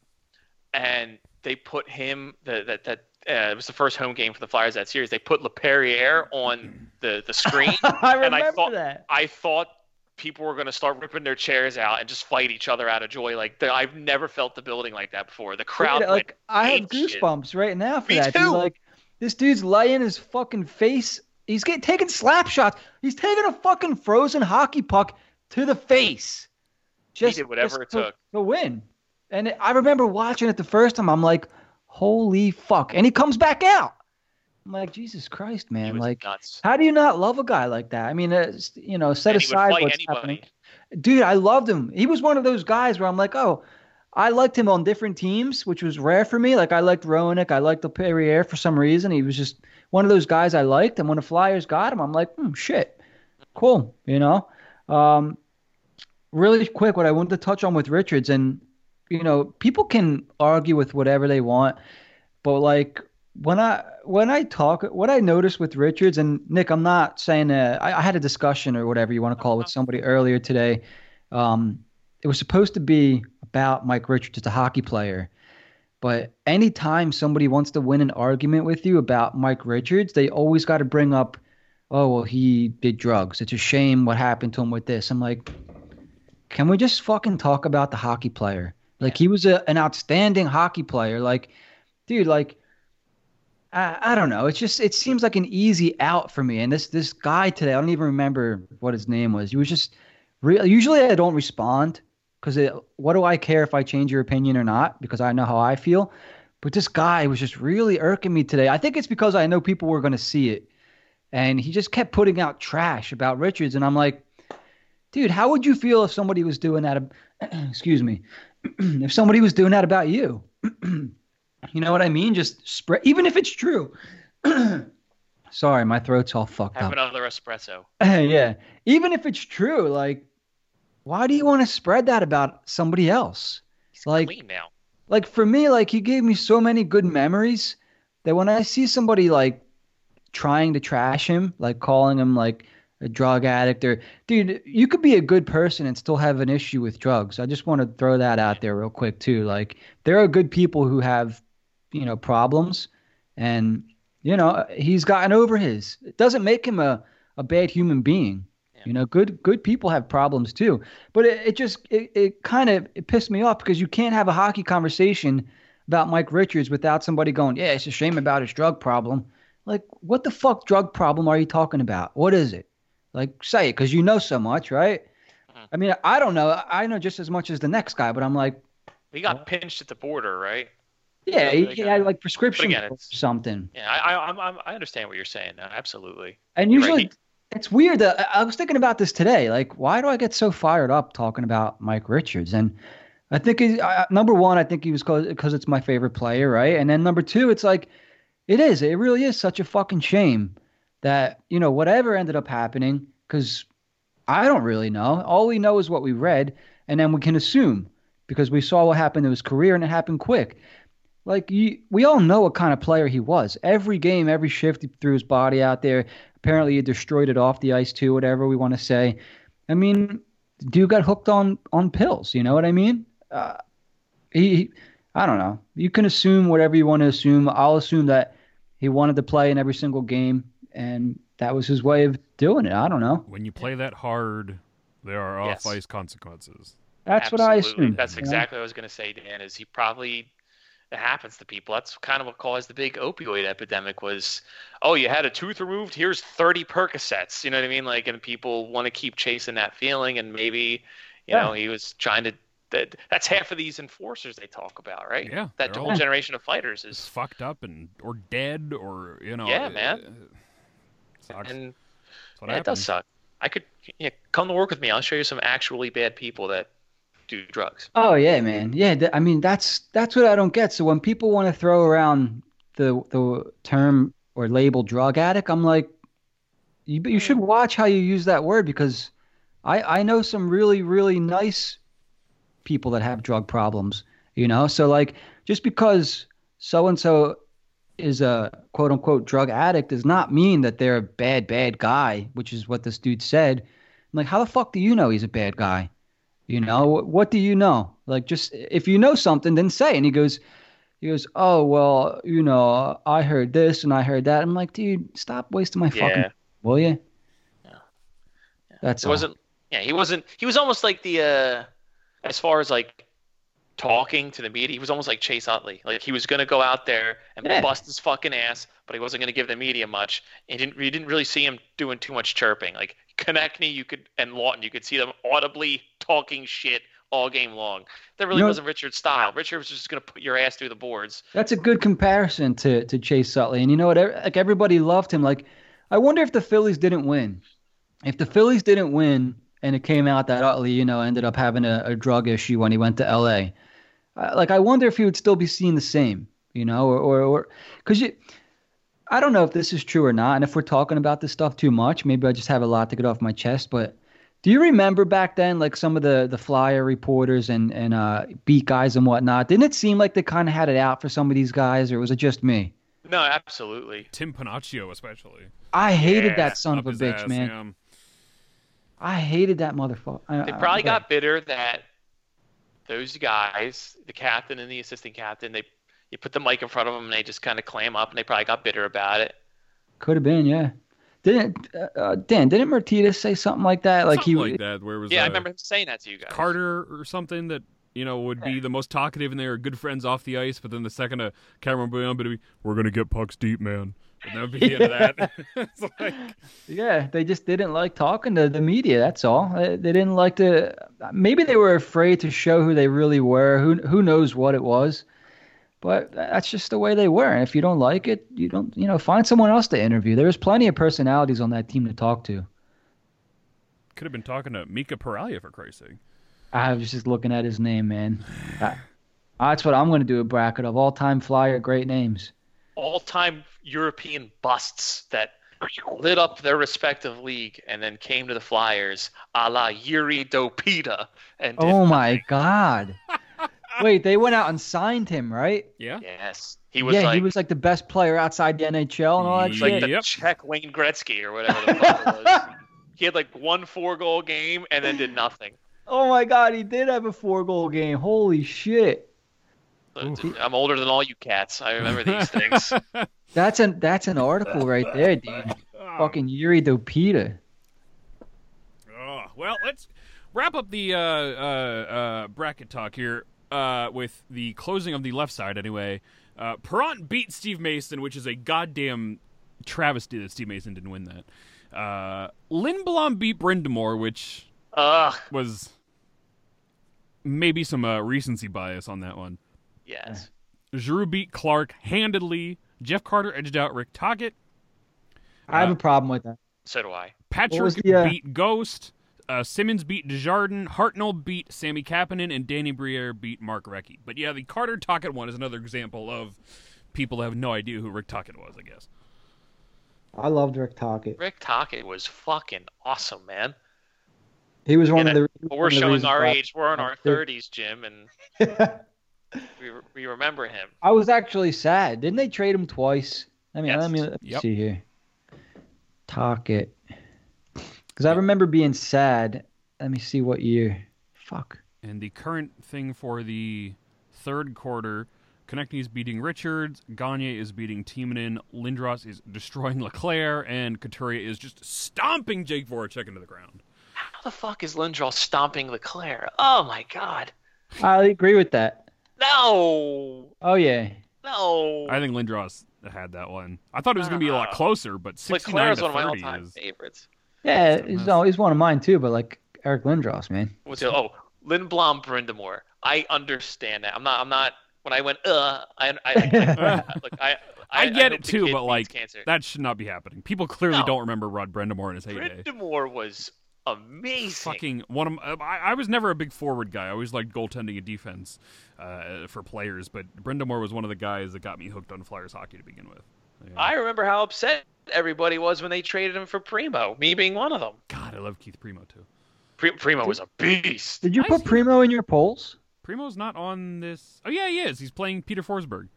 and they put him the that that uh, it was the first home game for the Flyers that series. They put Laperriere on the the screen. *laughs* I and remember I thought that. I thought people were going to start ripping their chairs out and just fight each other out of joy. Like the, I've never felt the building like that before. The crowd Dude, went like I have ape shit. goosebumps right now for Me that. dude. too. Like this dude's laying his fucking face. He's getting taking slap shots. He's taking a fucking frozen hockey puck to the face. Just did whatever just it to, took. to win. And I remember watching it the first time. I'm like, holy fuck! And he comes back out. I'm like, Jesus Christ, man! Like, nuts. how do you not love a guy like that? I mean, uh, you know, set And aside what's anybody. happening dude, I loved him. He was one of those guys where I'm like, oh, I liked him on different teams, which was rare for me. Like I liked Roenick, I liked Laperriere for some reason. He was just one of those guys I liked. And when the Flyers got him, I'm like, hmm, shit, cool, you know. Um, really quick, what I wanted to touch on with Richards, and you know, people can argue with whatever they want, but like when I when I talk, what I noticed with Richards and Nick, I'm not saying uh, I, I had a discussion or whatever you want to call it with somebody earlier today. Um, it was supposed to be about Mike Richards as a hockey player, but anytime somebody wants to win an argument with you about Mike Richards, they always got to bring up, oh well, he did drugs. It's a shame what happened to him with this. I'm like, can we just fucking talk about the hockey player? Like he was a, an outstanding hockey player. Like, dude, like I, I don't know. It's just it seems like an easy out for me. And this this guy today, I don't even remember what his name was. He was just real. Usually I don't respond because what do I care if I change your opinion or not? Because I know how I feel. But this guy was just really irking me today. I think it's because I know people were going to see it, and he just kept putting out trash about Richards, and I'm like, dude, how would you feel if somebody was doing that? *clears throat* excuse me, *clears throat* if somebody was doing that about you? *clears throat* You know what I mean? Just spread, even if it's true. *clears throat* Sorry, my throat's all fucked Have up. Have another espresso. *laughs* yeah, even if it's true, like, why do you want to spread that about somebody else? He's Like- clean now. Like for me, like he gave me so many good memories that when I see somebody like trying to trash him, like calling him like a drug addict or dude, you could be a good person and still have an issue with drugs. I just want to throw that out there real quick too. Like there are good people who have you know, problems, and you know, he's gotten over his. It doesn't make him a a bad human being. You know, good good people have problems too. But it, it just it, it kind of it pissed me off because you can't have a hockey conversation about Mike Richards without somebody going, "Yeah, it's a shame about his drug problem." Like, what the fuck drug problem are you talking about? What is it? Like, say it because you know so much, right? Mhm. I mean, I don't know. I know just as much as the next guy, but I'm like, He got pinched at the border, right? Yeah, Yeah, he, they he had like prescription again, or something. Yeah, I I, I'm, I'm, I understand what you're saying. Absolutely. And You're right, usually, it's weird that I I was thinking about this today. Like, why do I get so fired up talking about Mike Richards? And I think he, I, number one, I think he was because it's my favorite player, right? And then number two, it's like it is. It really is such a fucking shame that you know whatever ended up happening because I don't really know. All we know is what we read, and then we can assume because we saw what happened to his career and it happened quick. Like you, we all know what kind of player he was. Every game, every shift, he threw his body out there. Apparently, he destroyed it off the ice too. Whatever we want to say. I mean, dude got hooked on on pills. You know what I mean? Uh, he, he- I don't know. You can assume whatever you want to assume. I'll assume that he wanted to play in every single game, and that was his way of doing it. I don't know. When you play that hard, there are Yes. off ice consequences. That's what I assume. That's you know? exactly what I was going to say, Dan. Is he probably it happens to people. That's kind of what caused the big opioid epidemic. Was oh, you had a tooth removed? Here's 30 Percocets. You know what I mean? Like, and people want to keep chasing that feeling, and maybe you Yeah. know he was trying to. That, that's half of these enforcers they talk about, right? Yeah, That whole all- generation of fighters Is fucked up and or dead or you know. Yeah, man. uh, Sucks. and yeah, it does suck. I could yeah, come to work with me. I'll show you some actually bad people that do drugs. Oh yeah, man. Yeah, th- I mean that's that's what I don't get. So when people want to throw around the the term or label drug addict, I'm like, you you should mm. watch how you use that word because I I know some really really nice people that have drug problems. You know, so like just because so and so is a quote unquote drug addict does not mean that they're a bad bad guy, which is what this dude said. I'm like, how the fuck do you know he's a bad guy? You know, what, what do you know? Like, just if you know something, then say. And he goes, he goes, oh well, you know, I heard this and I heard that. I'm like, dude, stop wasting my fucking, Yeah. will you? Yeah. Yeah. That's It wasn't. Yeah, he wasn't. He was almost like the. uh As far as like talking to the media, he was almost like Chase Utley. Like he was gonna go out there and Yeah. bust his fucking ass, but he wasn't gonna give the media much. And didn't. You didn't really see him doing too much chirping. Like Konecny, you could and Laughton, you could see them audibly talking shit all game long. That really You know- wasn't Richard's style. Richard was just gonna put your ass through the boards. That's a good comparison to to Chase Utley. And you know what? Like everybody loved him. Like, I wonder if the Phillies didn't win. If the Phillies didn't win, and it came out that Utley, you know, ended up having a, a drug issue when he went to L.A. Uh, like, I wonder if he would still be seen the same. You know, or or or because you. I don't know if this is true or not, and if we're talking about this stuff too much, maybe I just have a lot to get off my chest. But do you remember back then, like some of the the flyer reporters and and uh, beat guys and whatnot? Didn't it seem like they kind of had it out for some of these guys, or was it just me? No, absolutely. Tim Panaccio, especially. I hated Yeah, that son of a bitch, ass, man. yeah. I hated that motherfucker. I- They I- probably got bitter that those guys, the captain and the assistant captain, they you put the mic in front of them and they just kind of clam up and they probably got bitter about it. Could have been, yeah. Didn't uh, uh, Dan? Didn't Martinez say something like that? Like Something he, like that, where was Yeah, I uh, remember him saying that to you guys. Carter or something that you know would be the most talkative and they were good friends off the ice, but then the second a camera would be on, but it'd be, we're gonna get pucks deep, man. And that would be the end of that. *laughs* *laughs* like, yeah, they just didn't like talking to the media. That's all. They, they didn't like to. Maybe they were afraid to show who they really were. Who who knows what it was? But that's just the way they were. And if you don't like it, you don't. You know, find someone else to interview. There's plenty of personalities on that team to talk to. could have been talking to Mika Pyorala for Christ's sake. I was just looking at his name, man. I- that's what I'm going to do a bracket of all-time flyer great names. All-time European busts that lit up their respective league and then came to the Flyers, a la Jiri Dopita. And Oh my God! *laughs* Wait, they went out and signed him, right? Yeah. yes, he was yeah, like he was like the best player outside the NHL and all that He- like shit. the Yep. Czech Wayne Gretzky or whatever the fuck it was. *laughs* He had like one four-goal game and then did nothing. Oh my God, he did have a four-goal game. Holy shit! I'm older than all you cats. I remember these *laughs* things. That's an that's an article right there, dude. Fucking Jiri Dopita. Oh, well, let's wrap up the uh, uh, uh, bracket talk here uh, with the closing of the left side. Anyway, uh, Parent beat Steve Mason, which is a goddamn travesty that Steve Mason didn't win that. Uh, Lindblom beat Brind'Amour, which Ugh. was maybe some uh, recency bias on that one. Yes. Giroux beat Clarke handedly. Jeff Carter edged out Rick Tocchet. I have Uh, a problem with that. So do I. Patrick the, uh, beat Ghost. Uh, Simmons beat Desjardins. Hartnell beat Sami Kapanen. And Danny Briere beat Mark Recchi. But yeah, the Carter Tocchet one is another example of people that have no idea who Rick Tocchet was, I guess. I loved Rick Tocchet. Rick Tocchet was fucking awesome, man. He was one Yeah, of the. But we're the showing our why- age. We're in our *laughs* 30s, Jim, and *laughs* we, we remember him. I was actually sad. Didn't they trade him twice? I mean, Yes. let me, let me Yep. see here. Tocchet. Because I remember being sad. Let me see what year. Fuck. And the current thing for the third quarter, Konecny is beating Richards, Gagne is beating Timonen, Lindros is destroying *laughs* LeClair, and Couturier is just stomping Jake Voracek into the ground. How the fuck is Lindros stomping LeClair? Oh my god. I agree with that. No. Oh yeah. No. I think Lindros had that one. I thought it was going to be a lot Ah. closer, but 69 LeClair is to one of my 30 all-time is favorites. Yeah, he's, mess. no, he's one of mine too. But like Eric Lindros, man. What's the, oh, Lindblom Brind'Amour. I understand that. I'm not. I'm not. When I went, uh, I, I, I *laughs* look, I, I, I get hope it too, but like cancer. that should not be happening. People clearly No. don't remember Rod Brind'Amour in his heyday. Brind'Amour was amazing. Fucking one of uh, I, I was never a big forward guy. I always liked goaltending and defense uh, for players, but Brind'Amour was one of the guys that got me hooked on Flyers hockey to begin with. Yeah. I remember how upset everybody was when they traded him for Primeau. Me being one of them. God, I love Keith Primeau too. Pri- Primeau was a beast. Did you I put see. Primeau in your polls? Primeau's not on this. Oh yeah, he is. He's playing Peter Forsberg.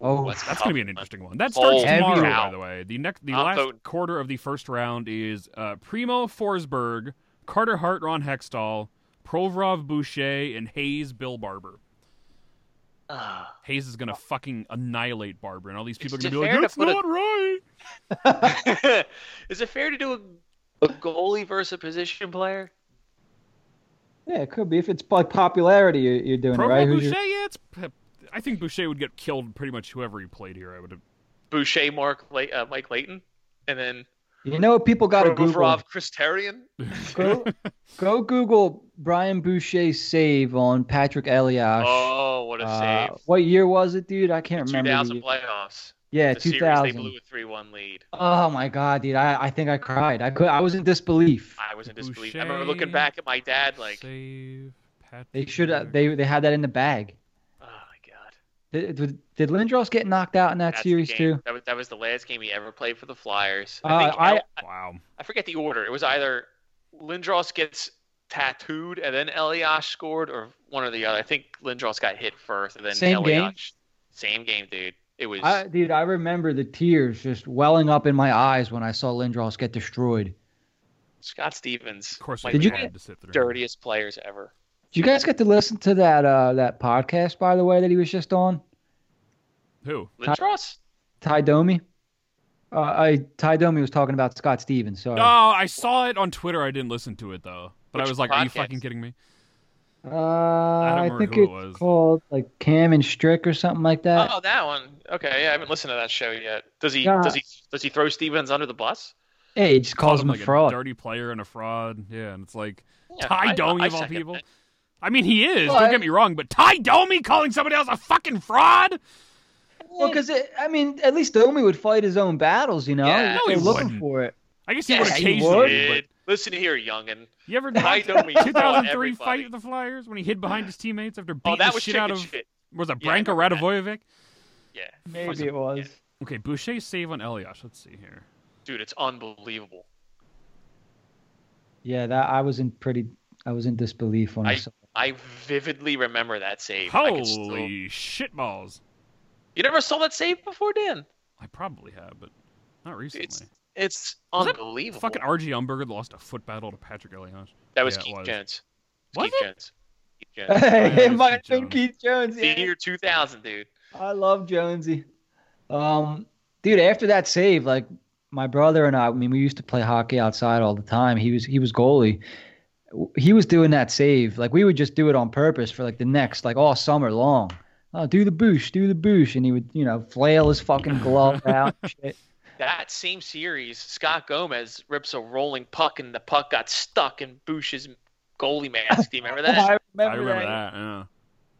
Oh, Let's That's tough going to be an interesting one. That Holy starts tomorrow, cow. by the way. The next, the I'm last voting. quarter of the first round is uh, Primeau Forsberg, Carter Hart, Ron Hextall, Provorov Boucher, and Hayes Bill Barber. Ah. Hayes is going to fucking annihilate Barber, and all these people are going to be like, fair to "That's put a- not right." *laughs* *laughs* is it fair to do a, a goalie versus a position player? yeah, it could be if it's like popularity you're, you're doing it, Provorov right? Who's Boucher, your- yeah, it's. I think Boucher would get killed pretty much whoever he played here. I would have. Boucher, Mark, Lay- uh, Mike Leighton, and then You know what people got to Google? Provorov, Chris Therien. *laughs* Go, go Google Brian Boucher save on Patrick Elias. Oh, what a Uh, save! what year was it, dude? I can't remember. 2000 playoffs. Yeah, the series they blew a three-one lead. Oh my god, dude! I, I think I cried. I could. I was in disbelief. I was in disbelief. I remember looking back at my dad like, Save. Patrick They should. Miller. They they had that in the bag. My god. Did, did, did Lindros get knocked out in that That's series too? That was that was the last game he ever played for the Flyers. Uh, I think I- I, Wow. I forget the order. It was either Lindros gets tattooed and then Elias scored, or one or the other. I think Lindros got hit first and then Same game? Same game, dude. It was. I, dude, I remember the tears just welling up in my eyes when I saw Lindros get destroyed. Scott Stevens, Of course, one we Did you had get to sit through. dirtiest players ever. Did you guys get to listen to that uh, that podcast by the way that he was just on? Who? Lindros? Ty Domi. Uh, I Ty Domi was talking about Scott Stevens. Sorry. Oh, I saw it on Twitter. I didn't listen to it though. But I was like, "Are you fucking kidding me?" Uh, don't I, think who it it's was. called like Cam and Strick or something like that. Oh, that one. Okay, yeah, I haven't listened to that show yet. Does he? Yeah. Does he? Does he throw Stevens under the bus? Hey, he just calls him a like fraud. a dirty player and a fraud. Yeah, and it's like Yeah, Ty I- Domi I of all people. that. I mean, he is. Well, don't get me wrong, but Ty Domi calling somebody else a fucking fraud. Well, because I mean, at least Domi would fight his own battles, you know. Yeah, If no, he looking wouldn't. for it. I guess he Yeah, would he occasionally, would. Dude, Listen here, youngin. but you ever Ty Domi 2003 fight with the Flyers when he hid behind his teammates after oh, beating Oh, that the was shit out of shit. was it Yeah, I Branko remember that. Radivojevic? Yeah, Maybe it was. Yeah. Okay, Boucher save on Elias. Let's see here. dude, it's unbelievable. Yeah, that I was in pretty. I was in disbelief when I, I- saw. I vividly remember that save. I can still- Holy shitballs! You never saw that save before, Dan? I probably have, but not recently. It's it's unbelievable. Fucking RG Umberger lost a foot battle to Patrick Elias. that was Yeah, Keith was. Jones. Was Keith it? Jones. Keith Jones. Hey, Keith my Jones. Keith Jones. The year 2000, dude. I love Jonesy. Um, dude, after that save, like my brother and I, I mean, we used to play hockey outside all the time. He was he was goalie. He was doing that save. Like we would just do it on purpose for like the next, like all summer long. Oh, do the boosh, do the boosh, and he would, you know, flail his fucking glove *laughs* out. and Shit. That same series, Scott Gomez rips a rolling puck and the puck got stuck in Bush's goalie mask. Do you remember that? *laughs* I remember, I remember that. that. Yeah.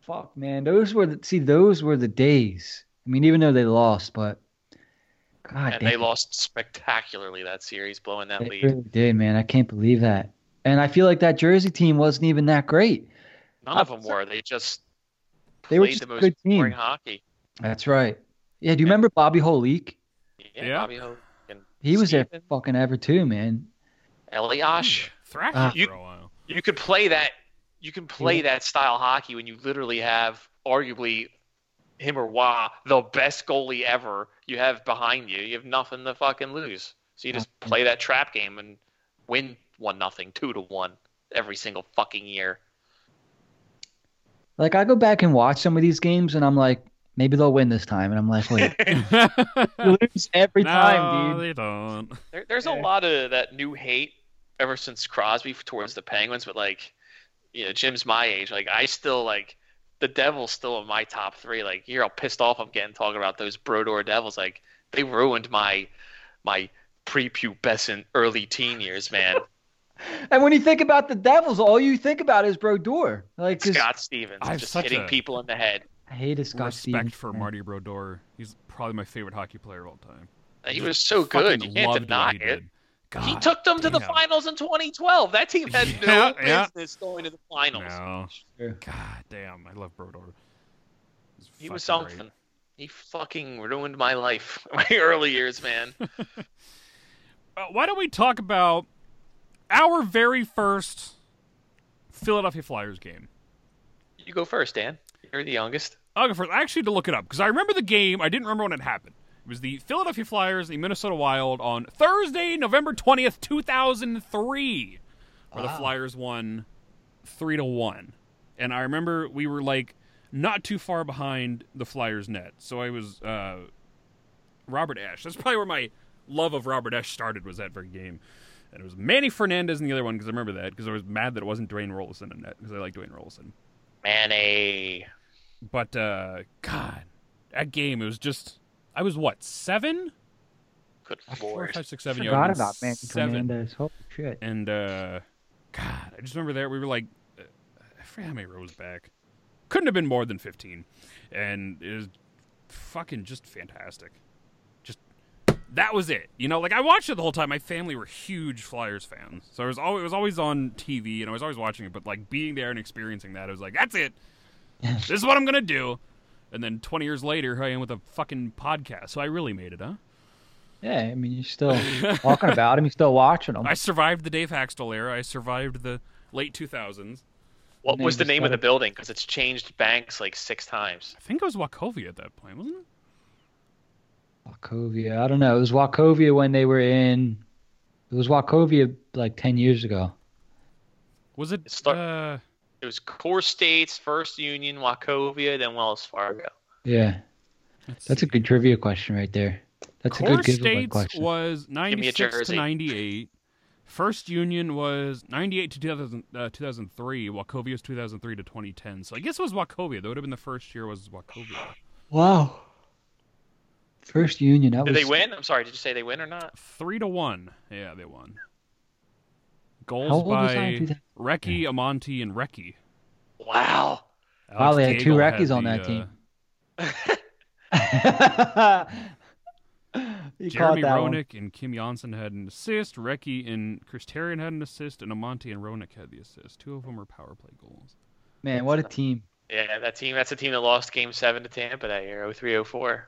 Fuck, man, those were the see, those were the days. I mean, even though they lost, but God and damn, they lost spectacularly that series, blowing that They lead. really did, man. I can't believe that. And I feel like that Jersey team wasn't even that great. None of them were. They just They were just the a most good team. boring hockey. That's right. Yeah, do you remember Bobby Holik? Yeah, Yeah. Bobby Holik. He was there fucking ever too, man. Eliash. Thrashing Ah. for You- a while. You could play that. You can play Yeah. that style hockey when you literally have arguably him or Wah, the best goalie ever. You have behind you. You have nothing to fucking lose. So you just Mm-hmm. play that trap game and win one nothing, two to one every single fucking year. Like I go back and watch some of these games and I'm like, maybe they'll win this time. And I'm like, wait, *laughs* *laughs* you lose every no, time, dude. they don't. There, there's a lot of that new hate ever since Crosby towards the Penguins, but like, you know, Jim's my age. Like, I still like the Devils still in my top three. Like, you're all pissed off I'm getting talking about those Brodeur Devils. Like, they ruined my my prepubescent early teen years, man. *laughs* *laughs* And when you think about the Devils, all you think about is Brodeur. Like, 'cause Scott Stevens I have just hitting a- people in the head. I hated Scott Stevens. Respect Stevens. for man. Marty Brodeur. He's probably my favorite hockey player of all time. He was so good. You can't deny he it. did. He took them to the finals in 2012. That team had *laughs* Yeah, no yeah. business going to the finals. No. Sure. God damn, I love Brodeur. He's He was fucking great. something. He fucking ruined my life, *laughs* my early years, man. Uh, why don't we talk about our very first Philadelphia Flyers game? You go first, Dan. You're the youngest. I'll go first. I actually had to look it up because I remember the game. I didn't remember when it happened. It was the Philadelphia Flyers, and the Minnesota Wild on Thursday, November twentieth, two thousand three, where the Flyers won three to one. And I remember we were like not too far behind the Flyers net, so I was uh, Robert Esche. That's probably where my love of Robert Esche started. Was that very game. And it was Manny Fernandez in the other one because I remember that because I was mad that it wasn't Dwayne Roloson in net because I like Dwayne Roloson. Manny. But uh God, that game it was just I was what seven, Good four, lord. five, six, seven. yeah, I Forgot about Manny seven. Fernandez. Holy shit. And uh God, I just remember there we were like, uh, I forget how many rows back. Couldn't have been more than fifteen, and it was fucking just fantastic. Just that was it. You know, like I watched it the whole time. My family were huge Flyers fans, so it was always it was always on TV, and I was always watching it. But like being there and experiencing that, I was like, that's it. *laughs* this is what I'm gonna do. And then 20 years later, here I am with a fucking podcast. So I really made it, huh? Yeah, I mean, you're still talking about him. You're still watching him. *laughs* I survived the Dave Hakstol era. I survived the late 2000s. What was the Name name of the building? Because it's changed banks like six times. I think it was Wachovia at that point, wasn't it? Wachovia. I don't know. It was Wachovia when they were in. It was Wachovia like 10 years ago. Was it? It start- uh, It was Core States, First Union, Wachovia, then Wells Fargo. Yeah. let's That's see. a good trivia question right there. That's a Core good giveaway States question. was 96 to 98. First Union was 98 to 2000, uh, 2003. Wachovia was 2003 to 2010. So I guess it was Wachovia. That would have been the first year was Wachovia. Wow. First Union. That Did was, they win? I'm sorry. Did you say they win or not? Three to one. Yeah, they won. How Goals old was I by 2000? Recchi, Amonte, and Recchi. Wow. Wow, they had two Cagle Reckies on that team. *laughs* uh, you Jeremy caught one. Roenick and Kim Johnsson had an assist. Recchi and Chris Therien had an assist, and Amonte and Roenick had the assist. Two of them were power play goals. Man, what a team. Yeah, that team. That's a team that lost Game Seven to Tampa that year, 03-04.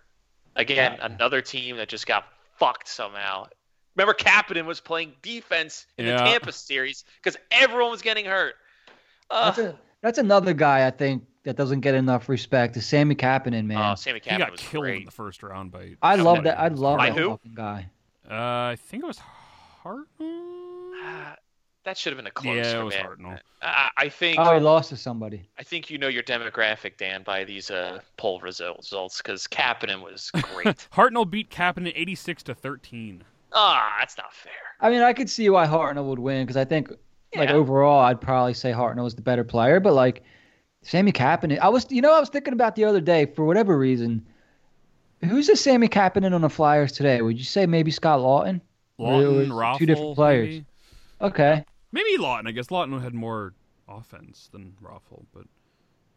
Again, Yeah. another team that just got fucked somehow. Remember, Kapanen was playing defense in Yeah. the Tampa series because everyone was getting hurt. Uh, That's, a, that's another guy I think that doesn't get enough respect. Is Sami Kapanen, man. oh, Sami He Kapanen got was killed great. in the first round by. I love that. I love By that who? fucking guy. Uh, I think it was Hart. Ah, that should have been a close. Yeah, it was man. Hartnell. I, I think Oh, he lost to somebody. I think you know your demographic, Dan, by these uh, poll results because Kapanen was *laughs* great. Hartnell beat Kapanen 86 to 13. Ah, that's not fair. I mean, I could see why Hartnell would win because I think, like overall, I'd probably say Hartnell was the better player. But like, Sami Kapanen, I was, you know, I was thinking about the other day for whatever reason. Who's the Sami Kapanen on the Flyers today? Would you say maybe Scott Laughton? Or Laughton, was Raffl, two different players. Maybe. Okay. Maybe Laughton. I guess Laughton had more offense than Raffl, but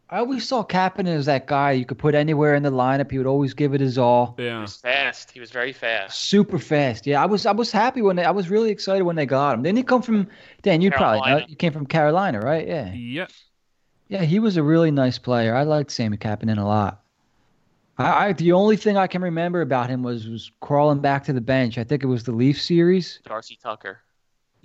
I always saw Kapanen as that guy you could put anywhere in the lineup. He would always give it his all. Yeah, he was fast. He was very fast. Super fast. Yeah, I was I was happy when they, I was really excited when they got him. Didn't he come from Dan? You probably know. You came from Carolina, right? Yeah. Yeah. Yeah, he was a really nice player. I liked Sami Kapanen a lot. I, I the only thing I can remember about him was was crawling back to the bench. I think it was the Leaf series. Darcy Tucker.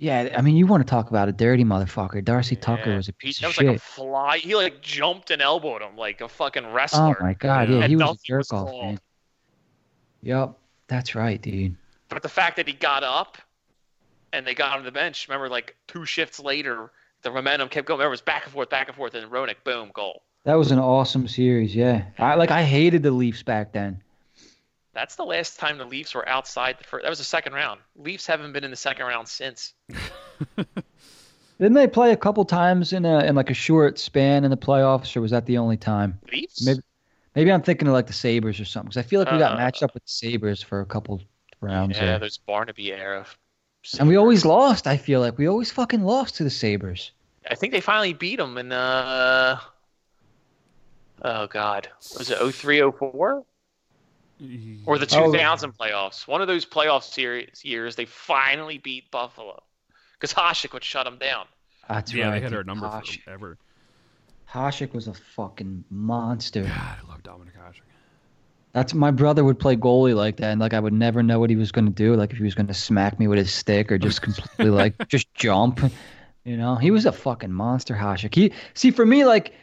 Yeah, I mean, you want to talk about a dirty motherfucker? Darcy Tucker was a He- piece that of was shit. like a fly. He like jumped and elbowed him like a fucking wrestler. oh my god, Yeah. yeah, he was a Duffy was jerk off, man. Yep, that's right, dude. But the fact that he got up and they got him to the bench, remember, like two shifts later, the momentum kept going. Remember, it was back and forth, back and forth, and Roenick, boom, goal. That was an awesome series. Yeah, I like I hated the Leafs back then. That's the last time the Leafs were outside the first. That was the second round. Leafs haven't been in the second round since. *laughs* Didn't they play a couple times in a in like a short span in the playoffs, or was that the only time? Leafs? Maybe Maybe I'm thinking of like the Sabres or something because I feel like we got Uh, matched up with the Sabres for a couple rounds. Yeah, there. there's Barnaby era. And we always lost. I feel like we always fucking lost to the Sabres. I think they finally beat them in uh oh god was it 03 04 or the Oh. 2000 playoffs one of those playoff series years they finally beat buffalo because Hasek would shut them down That's yeah, right. they hit our dude. number Hash- forever. Hasek was a fucking monster. God, I love Dominik Hasek. That's my brother would play goalie like that, and like I would never know what he was going to do. Like if he was going to smack me with his stick or just completely like *laughs* just jump. You know, he was a fucking monster, Hasek. He see for me like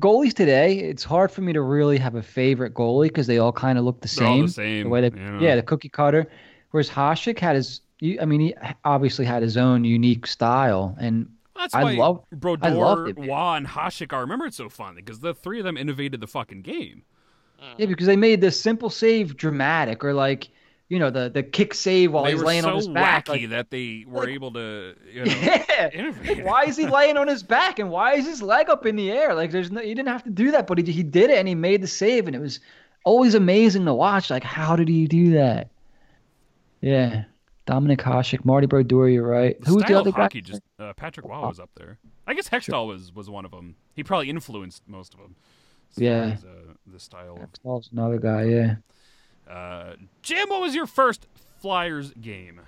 goalies today, it's hard for me to really have a favorite goalie because they all kind of look the same. the same, way they, yeah. yeah. the cookie cutter. Whereas Hasek had his, I mean, he obviously had his own unique style, and That's I why love- Brodeur, I loved it. Roy, and Hasek. I remember it so fondly because the three of them innovated the fucking game. yeah, because they made the simple save dramatic, or like, you know, the the kick save while they he's laying so on his back. wacky like- that they were like- able to, you *laughs* know, Yeah. innovate. Like, why is he *laughs* laying on his back and why is his leg up in the air? Like there's no, he didn't have to do that, but he he did it and he made the save and it was always amazing to watch. Like how did he do that? Yeah, Dominik Hasek, Marty Brodeur, you're right. The Who was the other guy? just uh, Patrick Roy was up there. I guess Hextall was was one of them. He probably influenced most of them. far Yeah. uh, the style. Of, Hextall's another guy. Yeah. Uh, Jim, what was your first Flyers game?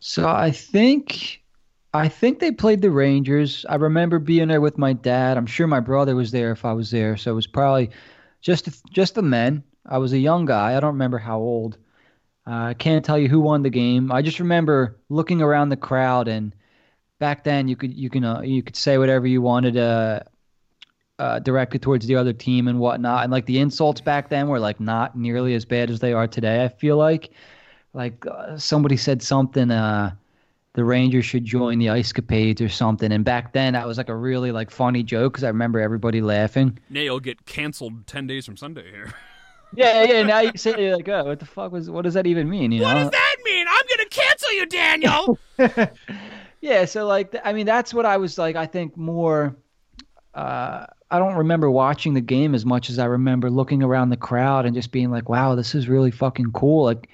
So I think I think they played the Rangers. I remember being there with my dad. I'm sure my brother was there if I was there. So it was probably just just the men. I was a young guy. I don't remember how old. Uh, I can't tell you who won the game. I just remember looking around the crowd and back then you could you can uh, you could say whatever you wanted uh, uh, directed towards the other team and whatnot. And like the insults back then were like not nearly as bad as they are today. I feel like like uh, somebody said something uh the Rangers should join the Ice Capades or something and back then that was like a really like funny joke because I remember everybody laughing Nail get canceled ten days from Sunday here. *laughs* yeah yeah now you say you're like oh what the fuck was what does that even mean you What know does that mean? I'm gonna cancel you, Daniel. *laughs* yeah so like I mean that's what I was like I think more uh I don't remember watching the game as much as I remember looking around the crowd and just being like wow this is really fucking cool like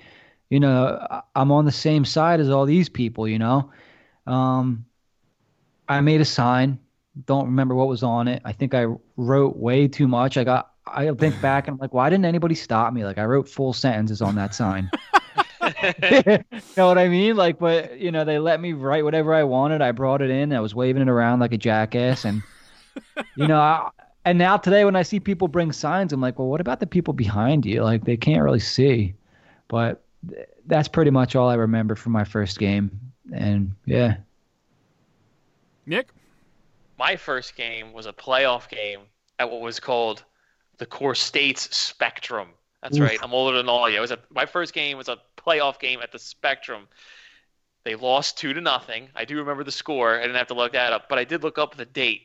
you know I'm on the same side as all these people you know um I made a sign. Don't remember what was on it. I think I wrote way too much. I got. I think *laughs* back and I'm like, why didn't anybody stop me? Like I wrote full sentences on that sign. *laughs* *laughs* you know what I mean? Like, but you know, they let me write whatever I wanted. I brought it in. I was waving it around like a jackass, and you know, I, and now today when I see people bring signs, I'm like, well, what about the people behind you? Like they can't really see. But th- that's pretty much all I remember from my first game. And yeah, Nick, my first game was a playoff game at what was called the Core States Spectrum. That's right. I'm older than all you. It was a, my first game was a playoff game at the Spectrum. And it was They lost two to nothing. I do remember the score. I didn't have to look that up, but I did look up the date.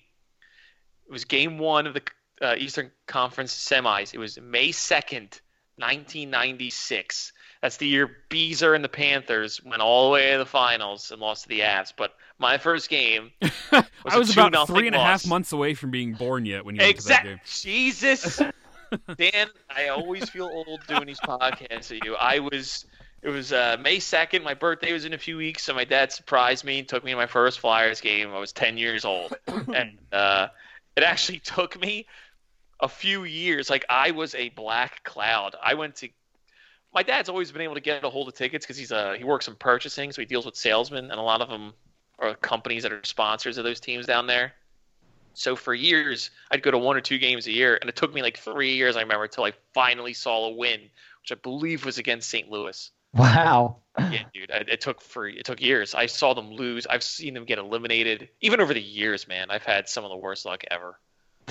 It was game one of the uh, Eastern Conference semis. It was May 2nd, 1996. That's the year Beezer and the Panthers went all the way to the finals and lost to the Avs. But my first game *laughs* was I was about 2-0 three and a half months away from being born yet when you went to that game. Jesus, *laughs* Dan, I always feel old doing these podcasts with you. I was. It was uh, May second. My birthday was in a few weeks, so my dad surprised me and took me to my first Flyers game. I was ten years old, *clears throat* and uh, it actually *laughs* took me a few years. Like I was a black cloud. I went to. My dad's always been able to get a hold of tickets because he's a he works in purchasing, so he deals with salesmen, and a lot of them are companies that are sponsors of those teams down there. So for years, I'd go to one or two games a year, and it took me like three years, I remember, until I finally saw a win, which I believe was against St. Louis. Wow. Yeah, dude, it, it took for it took years. I saw them lose. I've seen them get eliminated. Even over the years, man, I've had some of the worst luck ever. *laughs*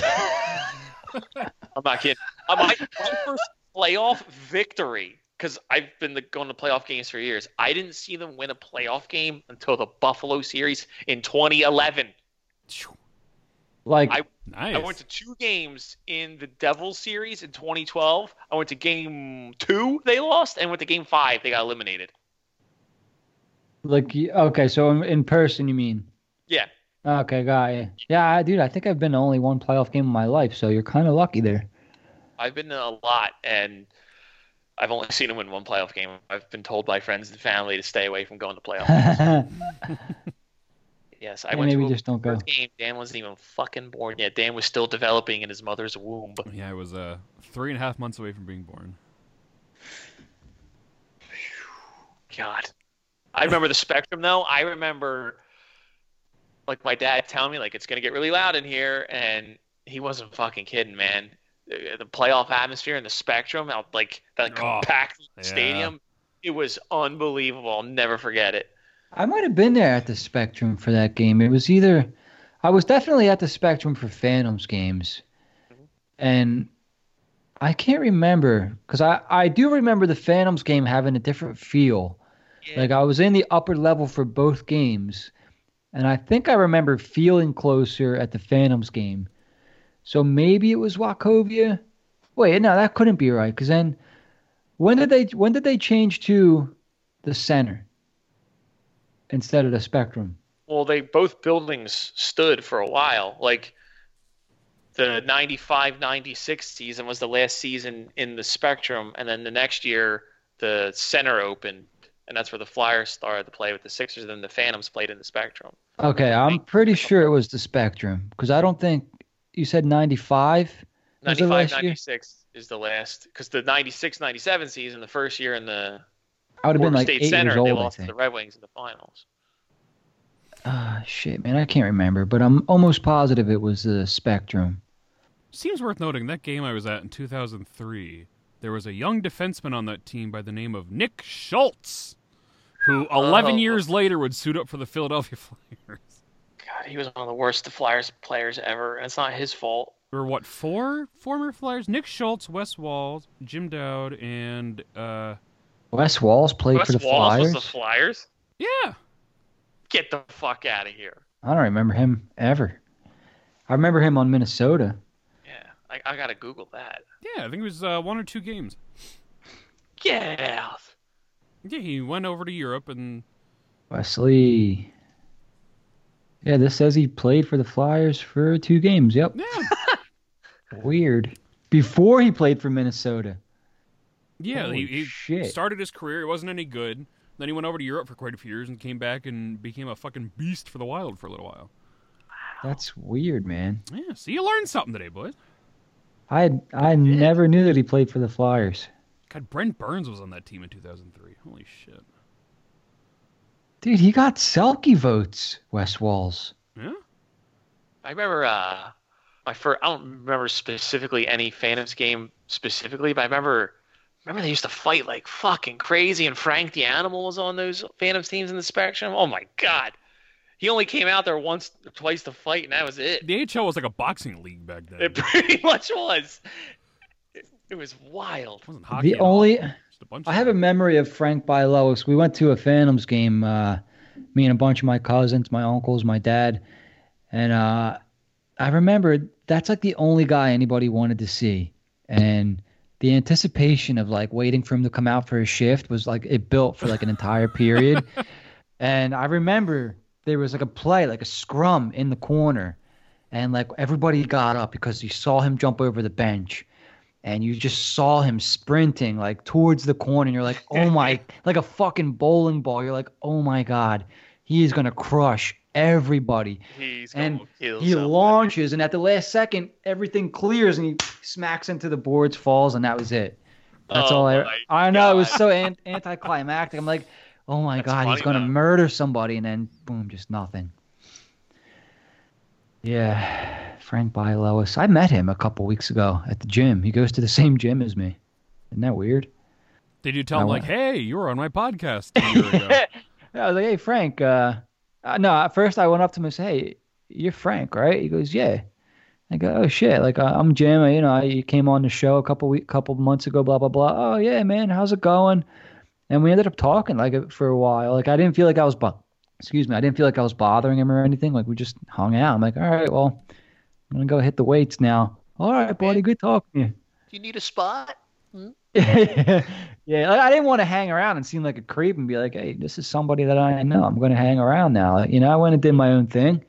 I'm not kidding. Uh, my, my first playoff victory, because I've been the, going to playoff games for years. I didn't see them win a playoff game until the Buffalo series in 2011. Like I- Nice. I went to two games in the Devils series in 2012. I went to game two, they lost, and went to game five, they got eliminated. like okay, so in, in person you mean? Yeah, Okay, got you. Yeah, dude, I think I've been to only one playoff game in my life, so you're kind of lucky there. I've been to a lot, and I've only seen them win one playoff game. I've been told by friends and family to stay away from going to playoffs. *laughs* yes, I Yeah, went maybe to just don't go. first game. Dan wasn't even fucking born yet. Dan was still developing in his mother's womb. Yeah, I was uh, three and a half months away from being born. God. I remember the spectrum though. I remember like my dad telling me like it's gonna get really loud in here and he wasn't fucking kidding, man. The the playoff atmosphere and the spectrum out like that Oh, compact yeah. stadium. It was unbelievable. I'll never forget it. I might have been there at the Spectrum for that game. It was either I was definitely at the Spectrum for Phantoms games. Mm-hmm. And I can't remember cuz I I do remember the Phantoms game having a different feel. Yeah. Like I was in the upper level for both games. And I think I remember feeling closer at the Phantoms game. So maybe it was Wachovia. Wait, no, that couldn't be right cuz then when did they when did they change to the center instead of the Spectrum? Well, they both buildings stood for a while. Like the 95-96 season was the last season in the Spectrum, and then the next year the center opened, and that's where the Flyers started to play with the Sixers. And then the Phantoms played in the Spectrum. Okay, I'm pretty sure it was the Spectrum because I don't think you said 95. Was it last year? 95-96 is the last because the 96-97 season, the first year in the I would have been Florida like State eight Center, years old. I lost to think. the Red Wings in the finals. Ah, shit, man, I can't remember, but I'm almost positive it was the Spectrum. Seems worth noting that game I was at in 2003. There was a young defenseman on that team by the name of Nick Schultz, who 11 Oh. years later would suit up for the Philadelphia *laughs* Flyers. God, he was one of the worst Flyers players ever, and it's not his fault. There were what four former Flyers? Nick Schultz, Wes Walz, Jim Dowd, and uh, Wes Walz played Wes for the Walz Flyers. was the Flyers. yeah, Get the fuck out of here. I don't remember him ever. I remember him on Minnesota. Yeah, I, I gotta Google that. yeah. I think it was uh, one or two games. Get out. Yeah, he went over to Europe and Wesley. Yeah, this says he played for the Flyers for two games. Yep. yeah, *laughs* Weird. Before he played for Minnesota. Yeah. Holy he, he shit. started his career. It wasn't any good. Then he went over to Europe for quite a few years and came back and became a fucking beast for the Wild for a little while. That's weird, man. Yeah, see, you learned something today, boys. I I never knew that he played for the Flyers. God, Brent Burns was on that team in 2003. Holy shit. Dude, he got Selke votes, Wes Walz. Yeah. I remember uh, my first. I don't remember specifically any Phantoms game specifically, but I remember. Remember they used to fight like fucking crazy, and Frank the Animal was on those Phantoms teams in the Spectrum. Oh my god, he only came out there once or twice to fight, and that was it. The AHL was like a boxing league back then. It *laughs* pretty much was. It, it was wild. It wasn't hockey. The at all. only Just a bunch I of have a memory of Frank Bialowas. We went to a Phantoms game uh, me and a bunch of my cousins, my uncles, my dad, and uh, I remember that's like the only guy anybody wanted to see, and the anticipation of like waiting for him to come out for a shift was like it built for like an entire period. *laughs* and I remember there was like a play, like a scrum in the corner, and like everybody got up because you saw him jump over the bench. And you just saw him sprinting like towards the corner, and you're like, "Oh my!" *laughs* like a fucking bowling ball. You're like, "Oh my god, he is gonna crush everybody." He's and kill he somebody. launches, and at the last second, everything clears, and he smacks into the boards, falls, and that was it. That's Oh all I. I know it was so an- anticlimactic. I'm like, oh my That's god, he's gonna though. murder somebody, and then boom, just nothing. Yeah, Frank Bialowas. I met him a couple weeks ago at the gym. He goes to the same gym as me. Isn't that weird? Did you tell I him wa- like, "Hey, you were on my podcast a year ago"? *laughs* Yeah, I was like, hey, Frank. Uh, uh, no, at first I went up to him and said, hey, you're Frank, right? He goes, yeah. I go, oh shit, like uh, I'm Jim. You know, you came on the show a couple week, couple months ago. Blah blah blah. Oh yeah, man, how's it going? And we ended up talking like for a while. Like I didn't feel like I was, bo- excuse me, I didn't feel like I was bothering him or anything. Like we just hung out. I'm like, all right, well, I'm gonna go hit the weights now. All right, buddy, good talking to you. Do you need a spot? *laughs* *laughs* yeah, like, I didn't want to hang around and seem like a creep and be like, "Hey, this is somebody that I know. I'm going to hang around now." You know, I went and did my own thing.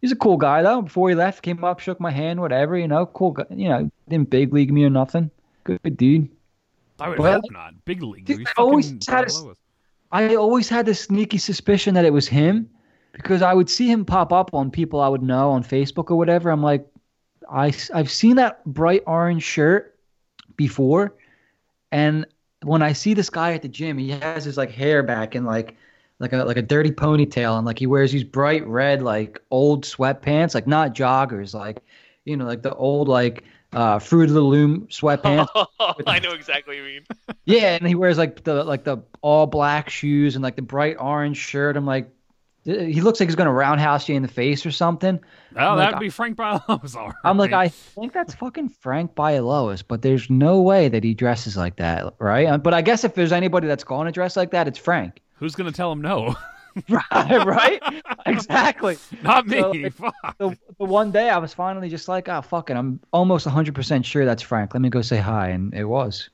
He's a cool guy though. Before he left, came up, shook my hand, whatever. You know, cool guy. You know, didn't big league me or nothing. Good dude. I would Well, hope not. Big league. dude, I always had a-. I always had this sneaky suspicion that it was him because I would see him pop up on people I would know on Facebook or whatever. I'm like, I, I've seen that bright orange shirt before. And when I see this guy at the gym, he has his like hair back in like like a like a dirty ponytail and like he wears these bright red like old sweatpants, like not joggers, like you know, like the old like uh Fruit of the Loom sweatpants. *laughs* I know exactly what you mean. Yeah, and he wears like the like the all black shoes and like the bright orange shirt. I'm like, he looks like he's gonna roundhouse you in the face or something. Oh, I'm that'd be Frank all *laughs* I'm like. I *laughs* think that's fucking Frank Bialowas, but there's no way that he dresses like that, right? Uh, But I guess if there's anybody that's going to dress like that, it's Frank, Who's gonna tell him no? *laughs* right? right? Exactly. Not me. So, like, Fuck. The, the one day I was finally just like, oh fuck it, I'm almost 100% sure that's Frank. Let me go say hi, and it was.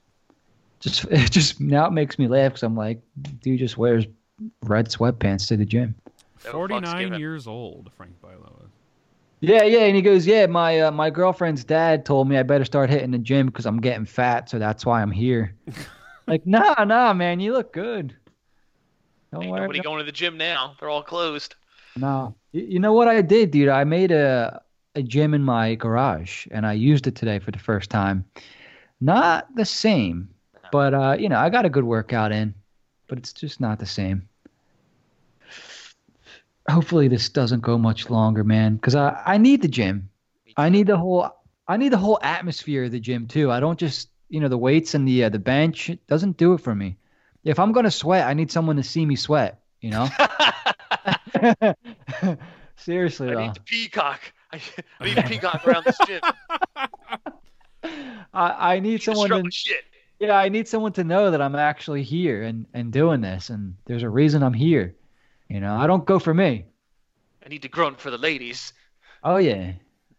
Just, it just now it makes me laugh because I'm like, dude just wears red sweatpants to the gym. No Forty-nine years old, Frank Bialowas. Yeah, yeah, and he goes, yeah, my uh, my girlfriend's dad told me I better start hitting the gym because I'm getting fat, so that's why I'm here. *laughs* like, nah, nah, man, you look good. Don't Ain't worry. nobody about- going to the gym now. They're all closed. No, you, you know what I did, dude? I made a a gym in my garage, and I used it today for the first time. Not the same, but uh, you know, I got a good workout in, but it's just not the same. Hopefully, this doesn't go much longer, man, because I I need the gym. I need the whole I need the whole atmosphere of the gym too. I don't just you know the weights and the uh, the bench it doesn't do it for me. If I'm gonna sweat, I need someone to see me sweat. You know. *laughs* *laughs* Seriously I though, need the peacock. I, *laughs* I need the peacock around this gym. I, I need To someone to shit. yeah, I need someone to know that I'm actually here and and doing this, and there's a reason I'm here. You know, I don't go for me. I need to grunt for the ladies. Oh yeah,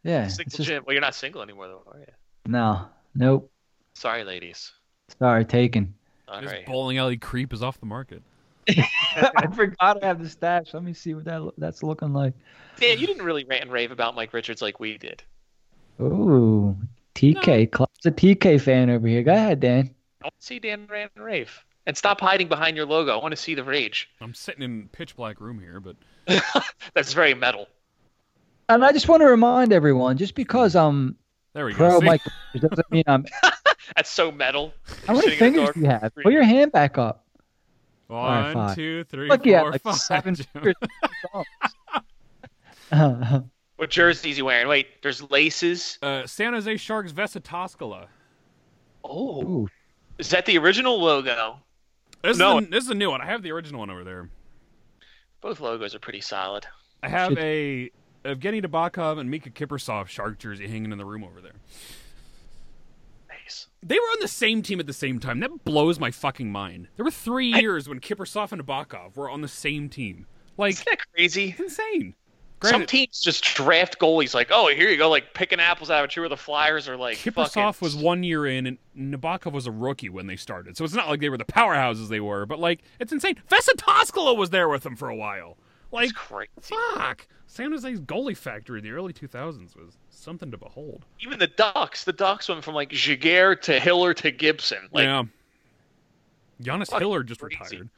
yeah. Single just, gym. Well, you're not single anymore, though, are you? no, nope. Sorry, ladies. Sorry, taken. All This right. bowling alley creep is off the market. *laughs* *laughs* I forgot I have the stash. Let me see what that lo- that's looking like. Dan, you didn't really rant and rave about Mike Richards like we did. Ooh, TK. Club's a TK fan over here. Go ahead, Dan. I want to see Dan rant and rave. And stop hiding behind your logo. I want to see the rage. I'm sitting in pitch black room here, but *laughs* That's very metal. And I just want to remind everyone, just because I'm there we go. pro See? Mike, doesn't mean I'm. *laughs* That's so metal. How many sitting in the fingers do you have? Put your hand back up. One, five. two, three, Look, you have four, like five. seven fingers. *laughs* What jersey is he wearing? Wait, there's laces. Uh, San Jose Sharks Vesa Toskala. Oh, Ooh. is that the original logo? This, No. is a, this is a new one. I have the original one over there. Both logos are pretty solid. I have Should- a Evgeny Nabokov and Miikka Kiprusoff Shark jersey hanging in the room over there. Nice. They were on the same team at the same time. That blows my fucking mind. There were three I- years when Kiprusoff and Nabokov were on the same team. Like Isn't that crazy? it's insane. Some teams just draft goalies like, oh, here you go, like picking apples out of a tree. Where the Flyers are like, fucking- was one year in, and Nabokov was a rookie when they started. So it's not like they were the powerhouses they were, but like it's insane. Toskala was there with them for a while. Like crazy. fuck, San Jose's goalie factory in the early 2000s was something to behold. Even the Ducks, the Ducks went from like Giguere to Hiller to Gibson. Like, yeah, Jonas Hiller just crazy. retired,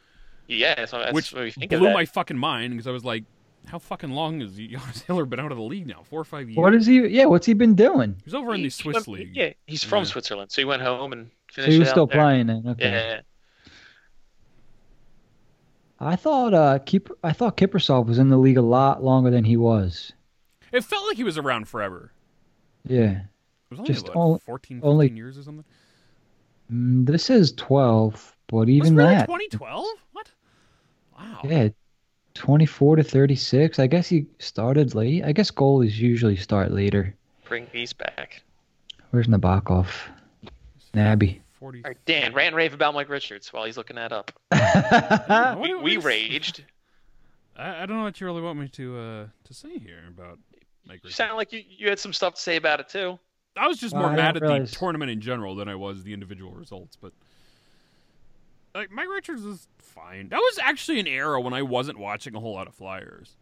yeah, so which what we think blew my fucking mind because I was like, how fucking long has Jonas Hiller *laughs* been out of the league now? Four or five years. What is he? Yeah, what's he been doing? He's over in the Swiss went- league. Yeah, he's from Yeah. Switzerland, so he went home and finished. So finished he was it still there. playing then. Okay. Yeah, I thought uh, Keep I thought Kiprusoff was in the league a lot longer than he was. It felt like he was around forever. Yeah. It was only Just what, all- 14, 15 only- years or something. Mm, this is 12, but Was even it really that. 2012? What? Wow. Yeah. 24 to 36. I guess he started late. I guess goalies usually start later. bring these back. Where's Nabokov? Nabby. 40. All right, Dan, rant rave about Mike Richards while he's looking that up. *laughs* We, we raged. *laughs* I, I don't know what you really want me to uh, to say here about Mike Richards. You Richards. sound like you, you had some stuff to say about it too. I was just Well, more I mad at realize- the tournament in general than I was the individual results. But like Mike Richards is fine. That was actually an era when I wasn't watching a whole lot of Flyers.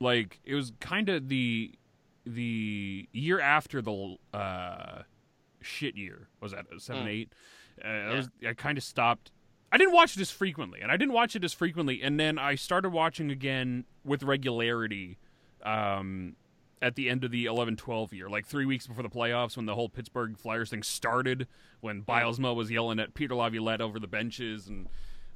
Like it was kind of the the year after the uh, shit year was that seven Hmm. eight. Uh, I was I kind of stopped. I didn't watch it as frequently, and I didn't watch it as frequently, and then I started watching again with regularity. Um, at the end of the 11-12 year, like three weeks before the playoffs, when the whole Pittsburgh Flyers thing started, when Bylsma was yelling at Peter Laviolette over the benches and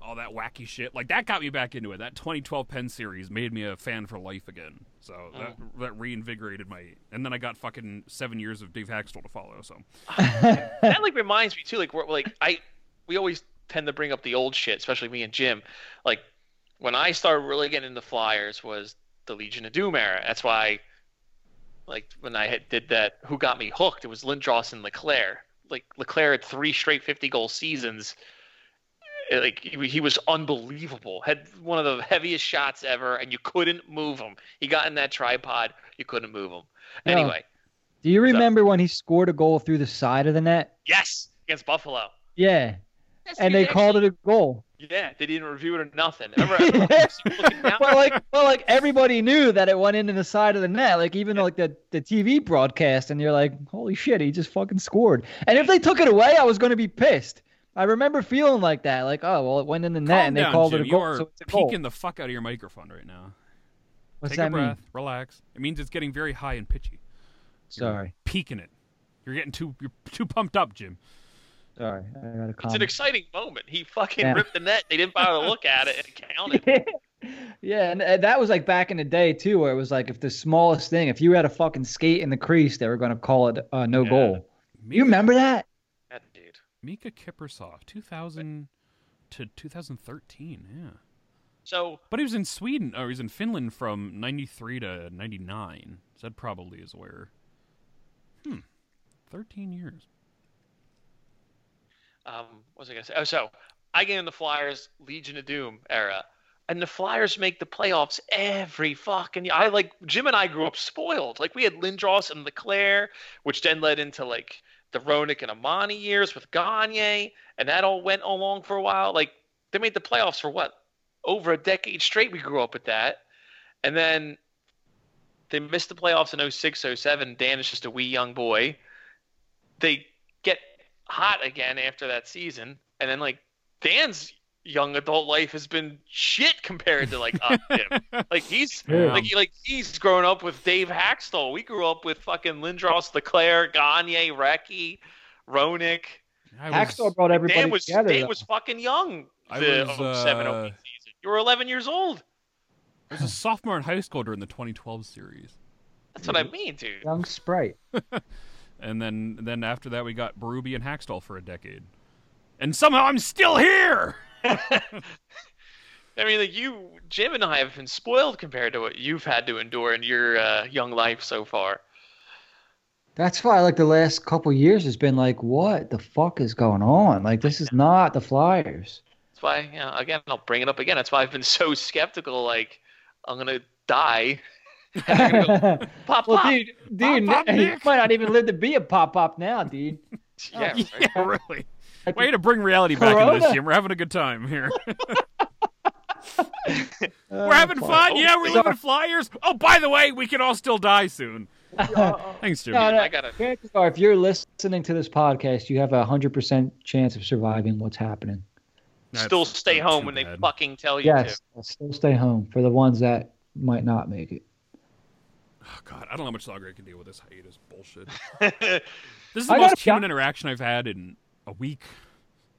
all that wacky shit, like that got me back into it. That 2012 Penn series made me a fan for life again. So oh. that that reinvigorated my. And then I got fucking seven years of Dave Hakstol to follow. So *laughs* that like reminds me too. Like we're like I we always tend to bring up the old shit, especially me and Jim. Like when I started really getting into Flyers was the Legion of Doom era. That's why, like when I had, did that, who got me hooked? It was Lindros and LeClair. Like LeClair had three straight fifty goal seasons. Uh, Like he, he was unbelievable. Had one of the heaviest shots ever, and you couldn't move him. He got in that tripod, you couldn't move him. Yeah. Anyway, Do you remember when he scored a goal through the side of the net? yes, against Buffalo. Yeah. And they called it a goal. Yeah, they didn't review it or nothing. Remember, *laughs* everyone was looking down. well, like, well, like everybody knew that it went into the side of the net. Like even like the the TV broadcast, and you're like, holy shit, he just fucking scored. And if they took it away, I was going to be pissed. I remember feeling like that, like, oh well, it went in the net, calm and they down, called Jim. it a You are so it's a goal. peeking the fuck out of your microphone right now. What's Take that a breath, mean? relax. It means it's getting very high and pitchy. Sorry, Peaking it. You're getting too you're too pumped up, Jim. Sorry, I got to It's an exciting moment. He fucking Yeah. ripped the net. They didn't bother to look at it and count it *laughs* yeah, and, and that was like back in the day too, where it was like if the smallest thing, if you had a fucking skate in the crease, they were going to call it uh, no Yeah. goal. You remember that? That dude. Miikka Kiprusoff, 2000 to 2013. Yeah. So But he was in Sweden, or he was in Finland from 93 to 99. So that probably is where. Hmm. 13 years. Um, what was I gonna say? Oh, so I get in the Flyers Legion of Doom era, and the Flyers make the playoffs every fucking year. I like Jim and I grew up spoiled. Like we had Lindros and LeClair, which then led into like the Roenick and Amonte years with Gagne, and that all went along for a while. Like they made the playoffs for what over a decade straight. We grew up with that, and then they missed the playoffs in 06, 07. Dan is just a wee young boy. They get hot again after that season, and then like Dan's young adult life has been shit compared to like us, Jim. *laughs* Like he's Yeah. like he, like he's grown up with Dave Hakstol. We grew up with fucking Lindros, LeClair, Gagne, Recchi, Roenick. I Hacksaw brought everybody Dan was together. Dan though. was fucking young. I The was, 07, uh, season. You were 11 years old. I was a sophomore in high school during the 2012 series. That's what I mean, dude. Young Sprite. *laughs* And then then after that, we got Berube and Hakstol for a decade. And somehow I'm still here! *laughs* I mean, like you, Jim and I have been spoiled compared to what you've had to endure in your uh, young life so far. That's why, like the last couple years, has been like, what the fuck is going on? Like, this is not the Flyers. That's why, you know, again, I'll bring it up again. That's why I've been so skeptical, like, I'm gonna die. And I'm gonna go, pop *laughs* well, pop. dude, dude, Pop, pop, you Nick. might not even live to be a pop up now, dude. *laughs* Yeah, *laughs* Oh, right. Yeah, really. Way to bring reality back into this, Corona. Jim. We're having a good time here. Uh, We're having fun. Yeah, we're So- living flyers. Oh, by the way, we can all still die soon. Thanks, Jim. No, no, I gotta- chances are, if you're listening to this podcast, you have a hundred percent chance of surviving what's happening. That's Still stay home too when they fucking tell you Yes, still stay home for the ones that might not make it. Oh, God, I don't know how much longer I can deal with this hiatus bullshit. *laughs* This is the I most gotta- human interaction I've had in a week.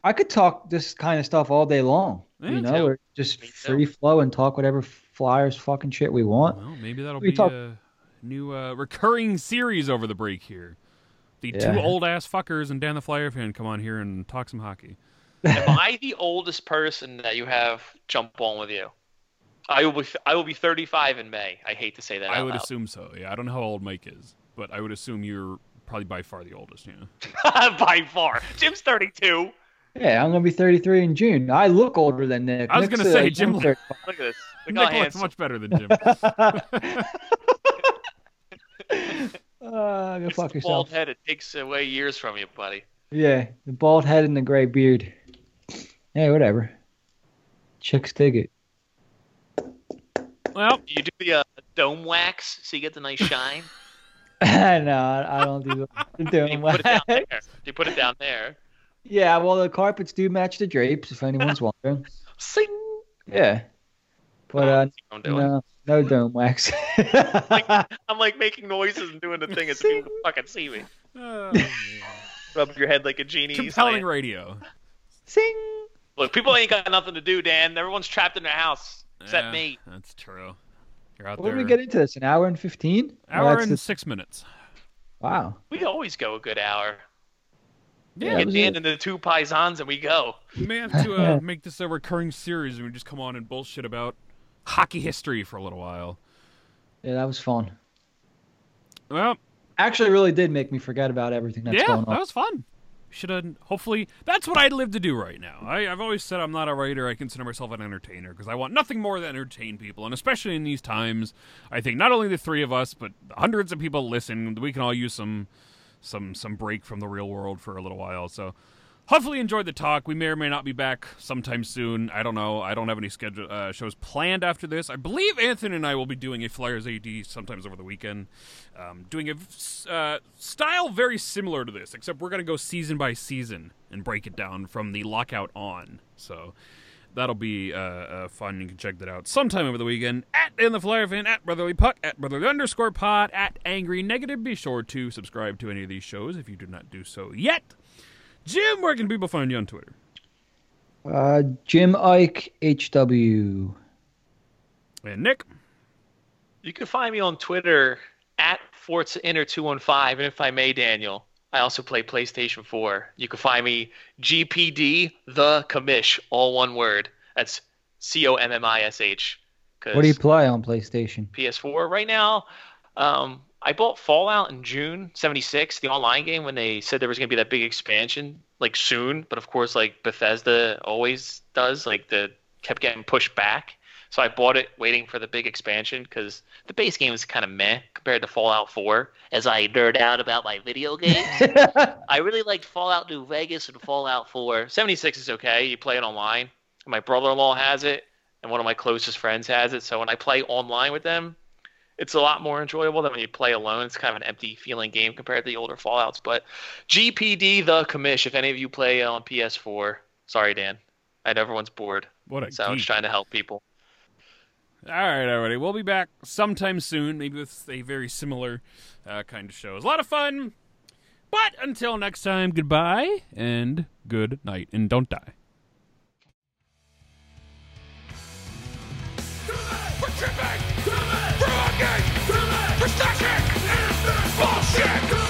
I could talk this kind of stuff all day long. Yeah, you know, or just free flow and talk whatever flyers fucking shit we want. Well, maybe that'll We be talk- a new uh, recurring series over the break here. The Yeah. two *laughs* old ass fuckers and Dan the Flyer fan come on here and talk some hockey. Am I the oldest person that you have jump on with you? I will be. I will be 35 in May. I hate to say that. I out would loud. assume so. Yeah, I don't know how old Mike is, but I would assume you're probably by far the oldest. Yeah. *laughs* by far. Jim's 32. Yeah, I'm gonna be 33 in June. I look older than Nick. I was Nick's, gonna say, uh, Jim- Look at this. Look Nick looks much better than *laughs* Jim. Uh, go It's fuck the bald head. It takes away years from you, buddy. Yeah, the bald head and the gray beard. Hey, whatever. Chicks dig it. Well, You do the uh, dome wax so you get the nice shine. *laughs* *laughs* no, I don't do the you doing put it down wax. there. You put it down there. Yeah, well, the carpets do match the drapes, if anyone's *laughs* wondering. Sing. Yeah, but uh, no, no dome wax. I'm like making noises and doing the thing as people can fucking see me. uh, yeah. Rub your head like a genie. compelling saying, radio. Sing. Look, people ain't got nothing to do, Dan. Everyone's trapped in their house except Yeah, me. That's true. You're out What there. did we get into this? An hour and fifteen? Hour That's and the- six minutes. wow. We always go a good hour. Yeah, Yeah, it Get was Dan and the two paisans and we go. we may have to uh, *laughs* make this a recurring series and we just come on and bullshit about hockey history for a little while. yeah, that was fun. Well, Actually, really did make me forget about everything that's yeah, going on. Yeah, that was fun. Should have. Hopefully, that's what I'd live to do right now. I, I've always said I'm not a writer. I consider myself an entertainer because I want nothing more than entertain people, and especially in these times, I think not only the three of us, but hundreds of people listen. We can all use some, some, some break from the real world for a little while. So, hopefully, enjoyed the talk. We may or may not be back sometime soon. I don't know. I don't have any schedule uh, shows planned after this. I believe Anthony and I will be doing a Flyers AD sometimes over the weekend, um, doing a uh, style very similar to this, except we're going to go season by season and break it down from the lockout on. So. That'll be uh, uh, fun. You can check that out sometime over the weekend. At in the Flyer fan, at Brotherly Puck, at Brotherly underscore Pod, at Angry Negative. Be sure to subscribe to any of these shows if you do not do so yet. Jim, where can people find you on Twitter? Uh, Jim Ike HW. And Nick. You can find me on Twitter at Forza Inter 215. And if I may, Daniel, I also play PlayStation 4. You can find me GPD the Commish, all one word. That's C O M M I S H. What do you play on PlayStation? PS4 right now. Um, I bought Fallout in June '76, the online game, when they said there was going to be that big expansion like soon. But of course, like Bethesda always does, like the kept getting pushed back. So I bought it waiting for the big expansion because the base game is kind of meh compared to Fallout 4. As I nerd out about my video games, *laughs* I really liked Fallout New Vegas and Fallout 4. 76 is okay. You play it online. My brother-in-law has it, and one of my closest friends has it. So when I play online with them, it's a lot more enjoyable than when you play alone. It's kind of an empty feeling game compared to the older Fallout's. But GPD the commish. If any of you play on PS4, sorry Dan, I know everyone's bored. What a so geek. I was trying to help people. All right, already. We'll be back sometime soon, maybe with a very similar uh, kind of show. It's a lot of fun. But until next time, goodbye and good night, and don't die. We're tripping! Renegade! Recession! Bullshit!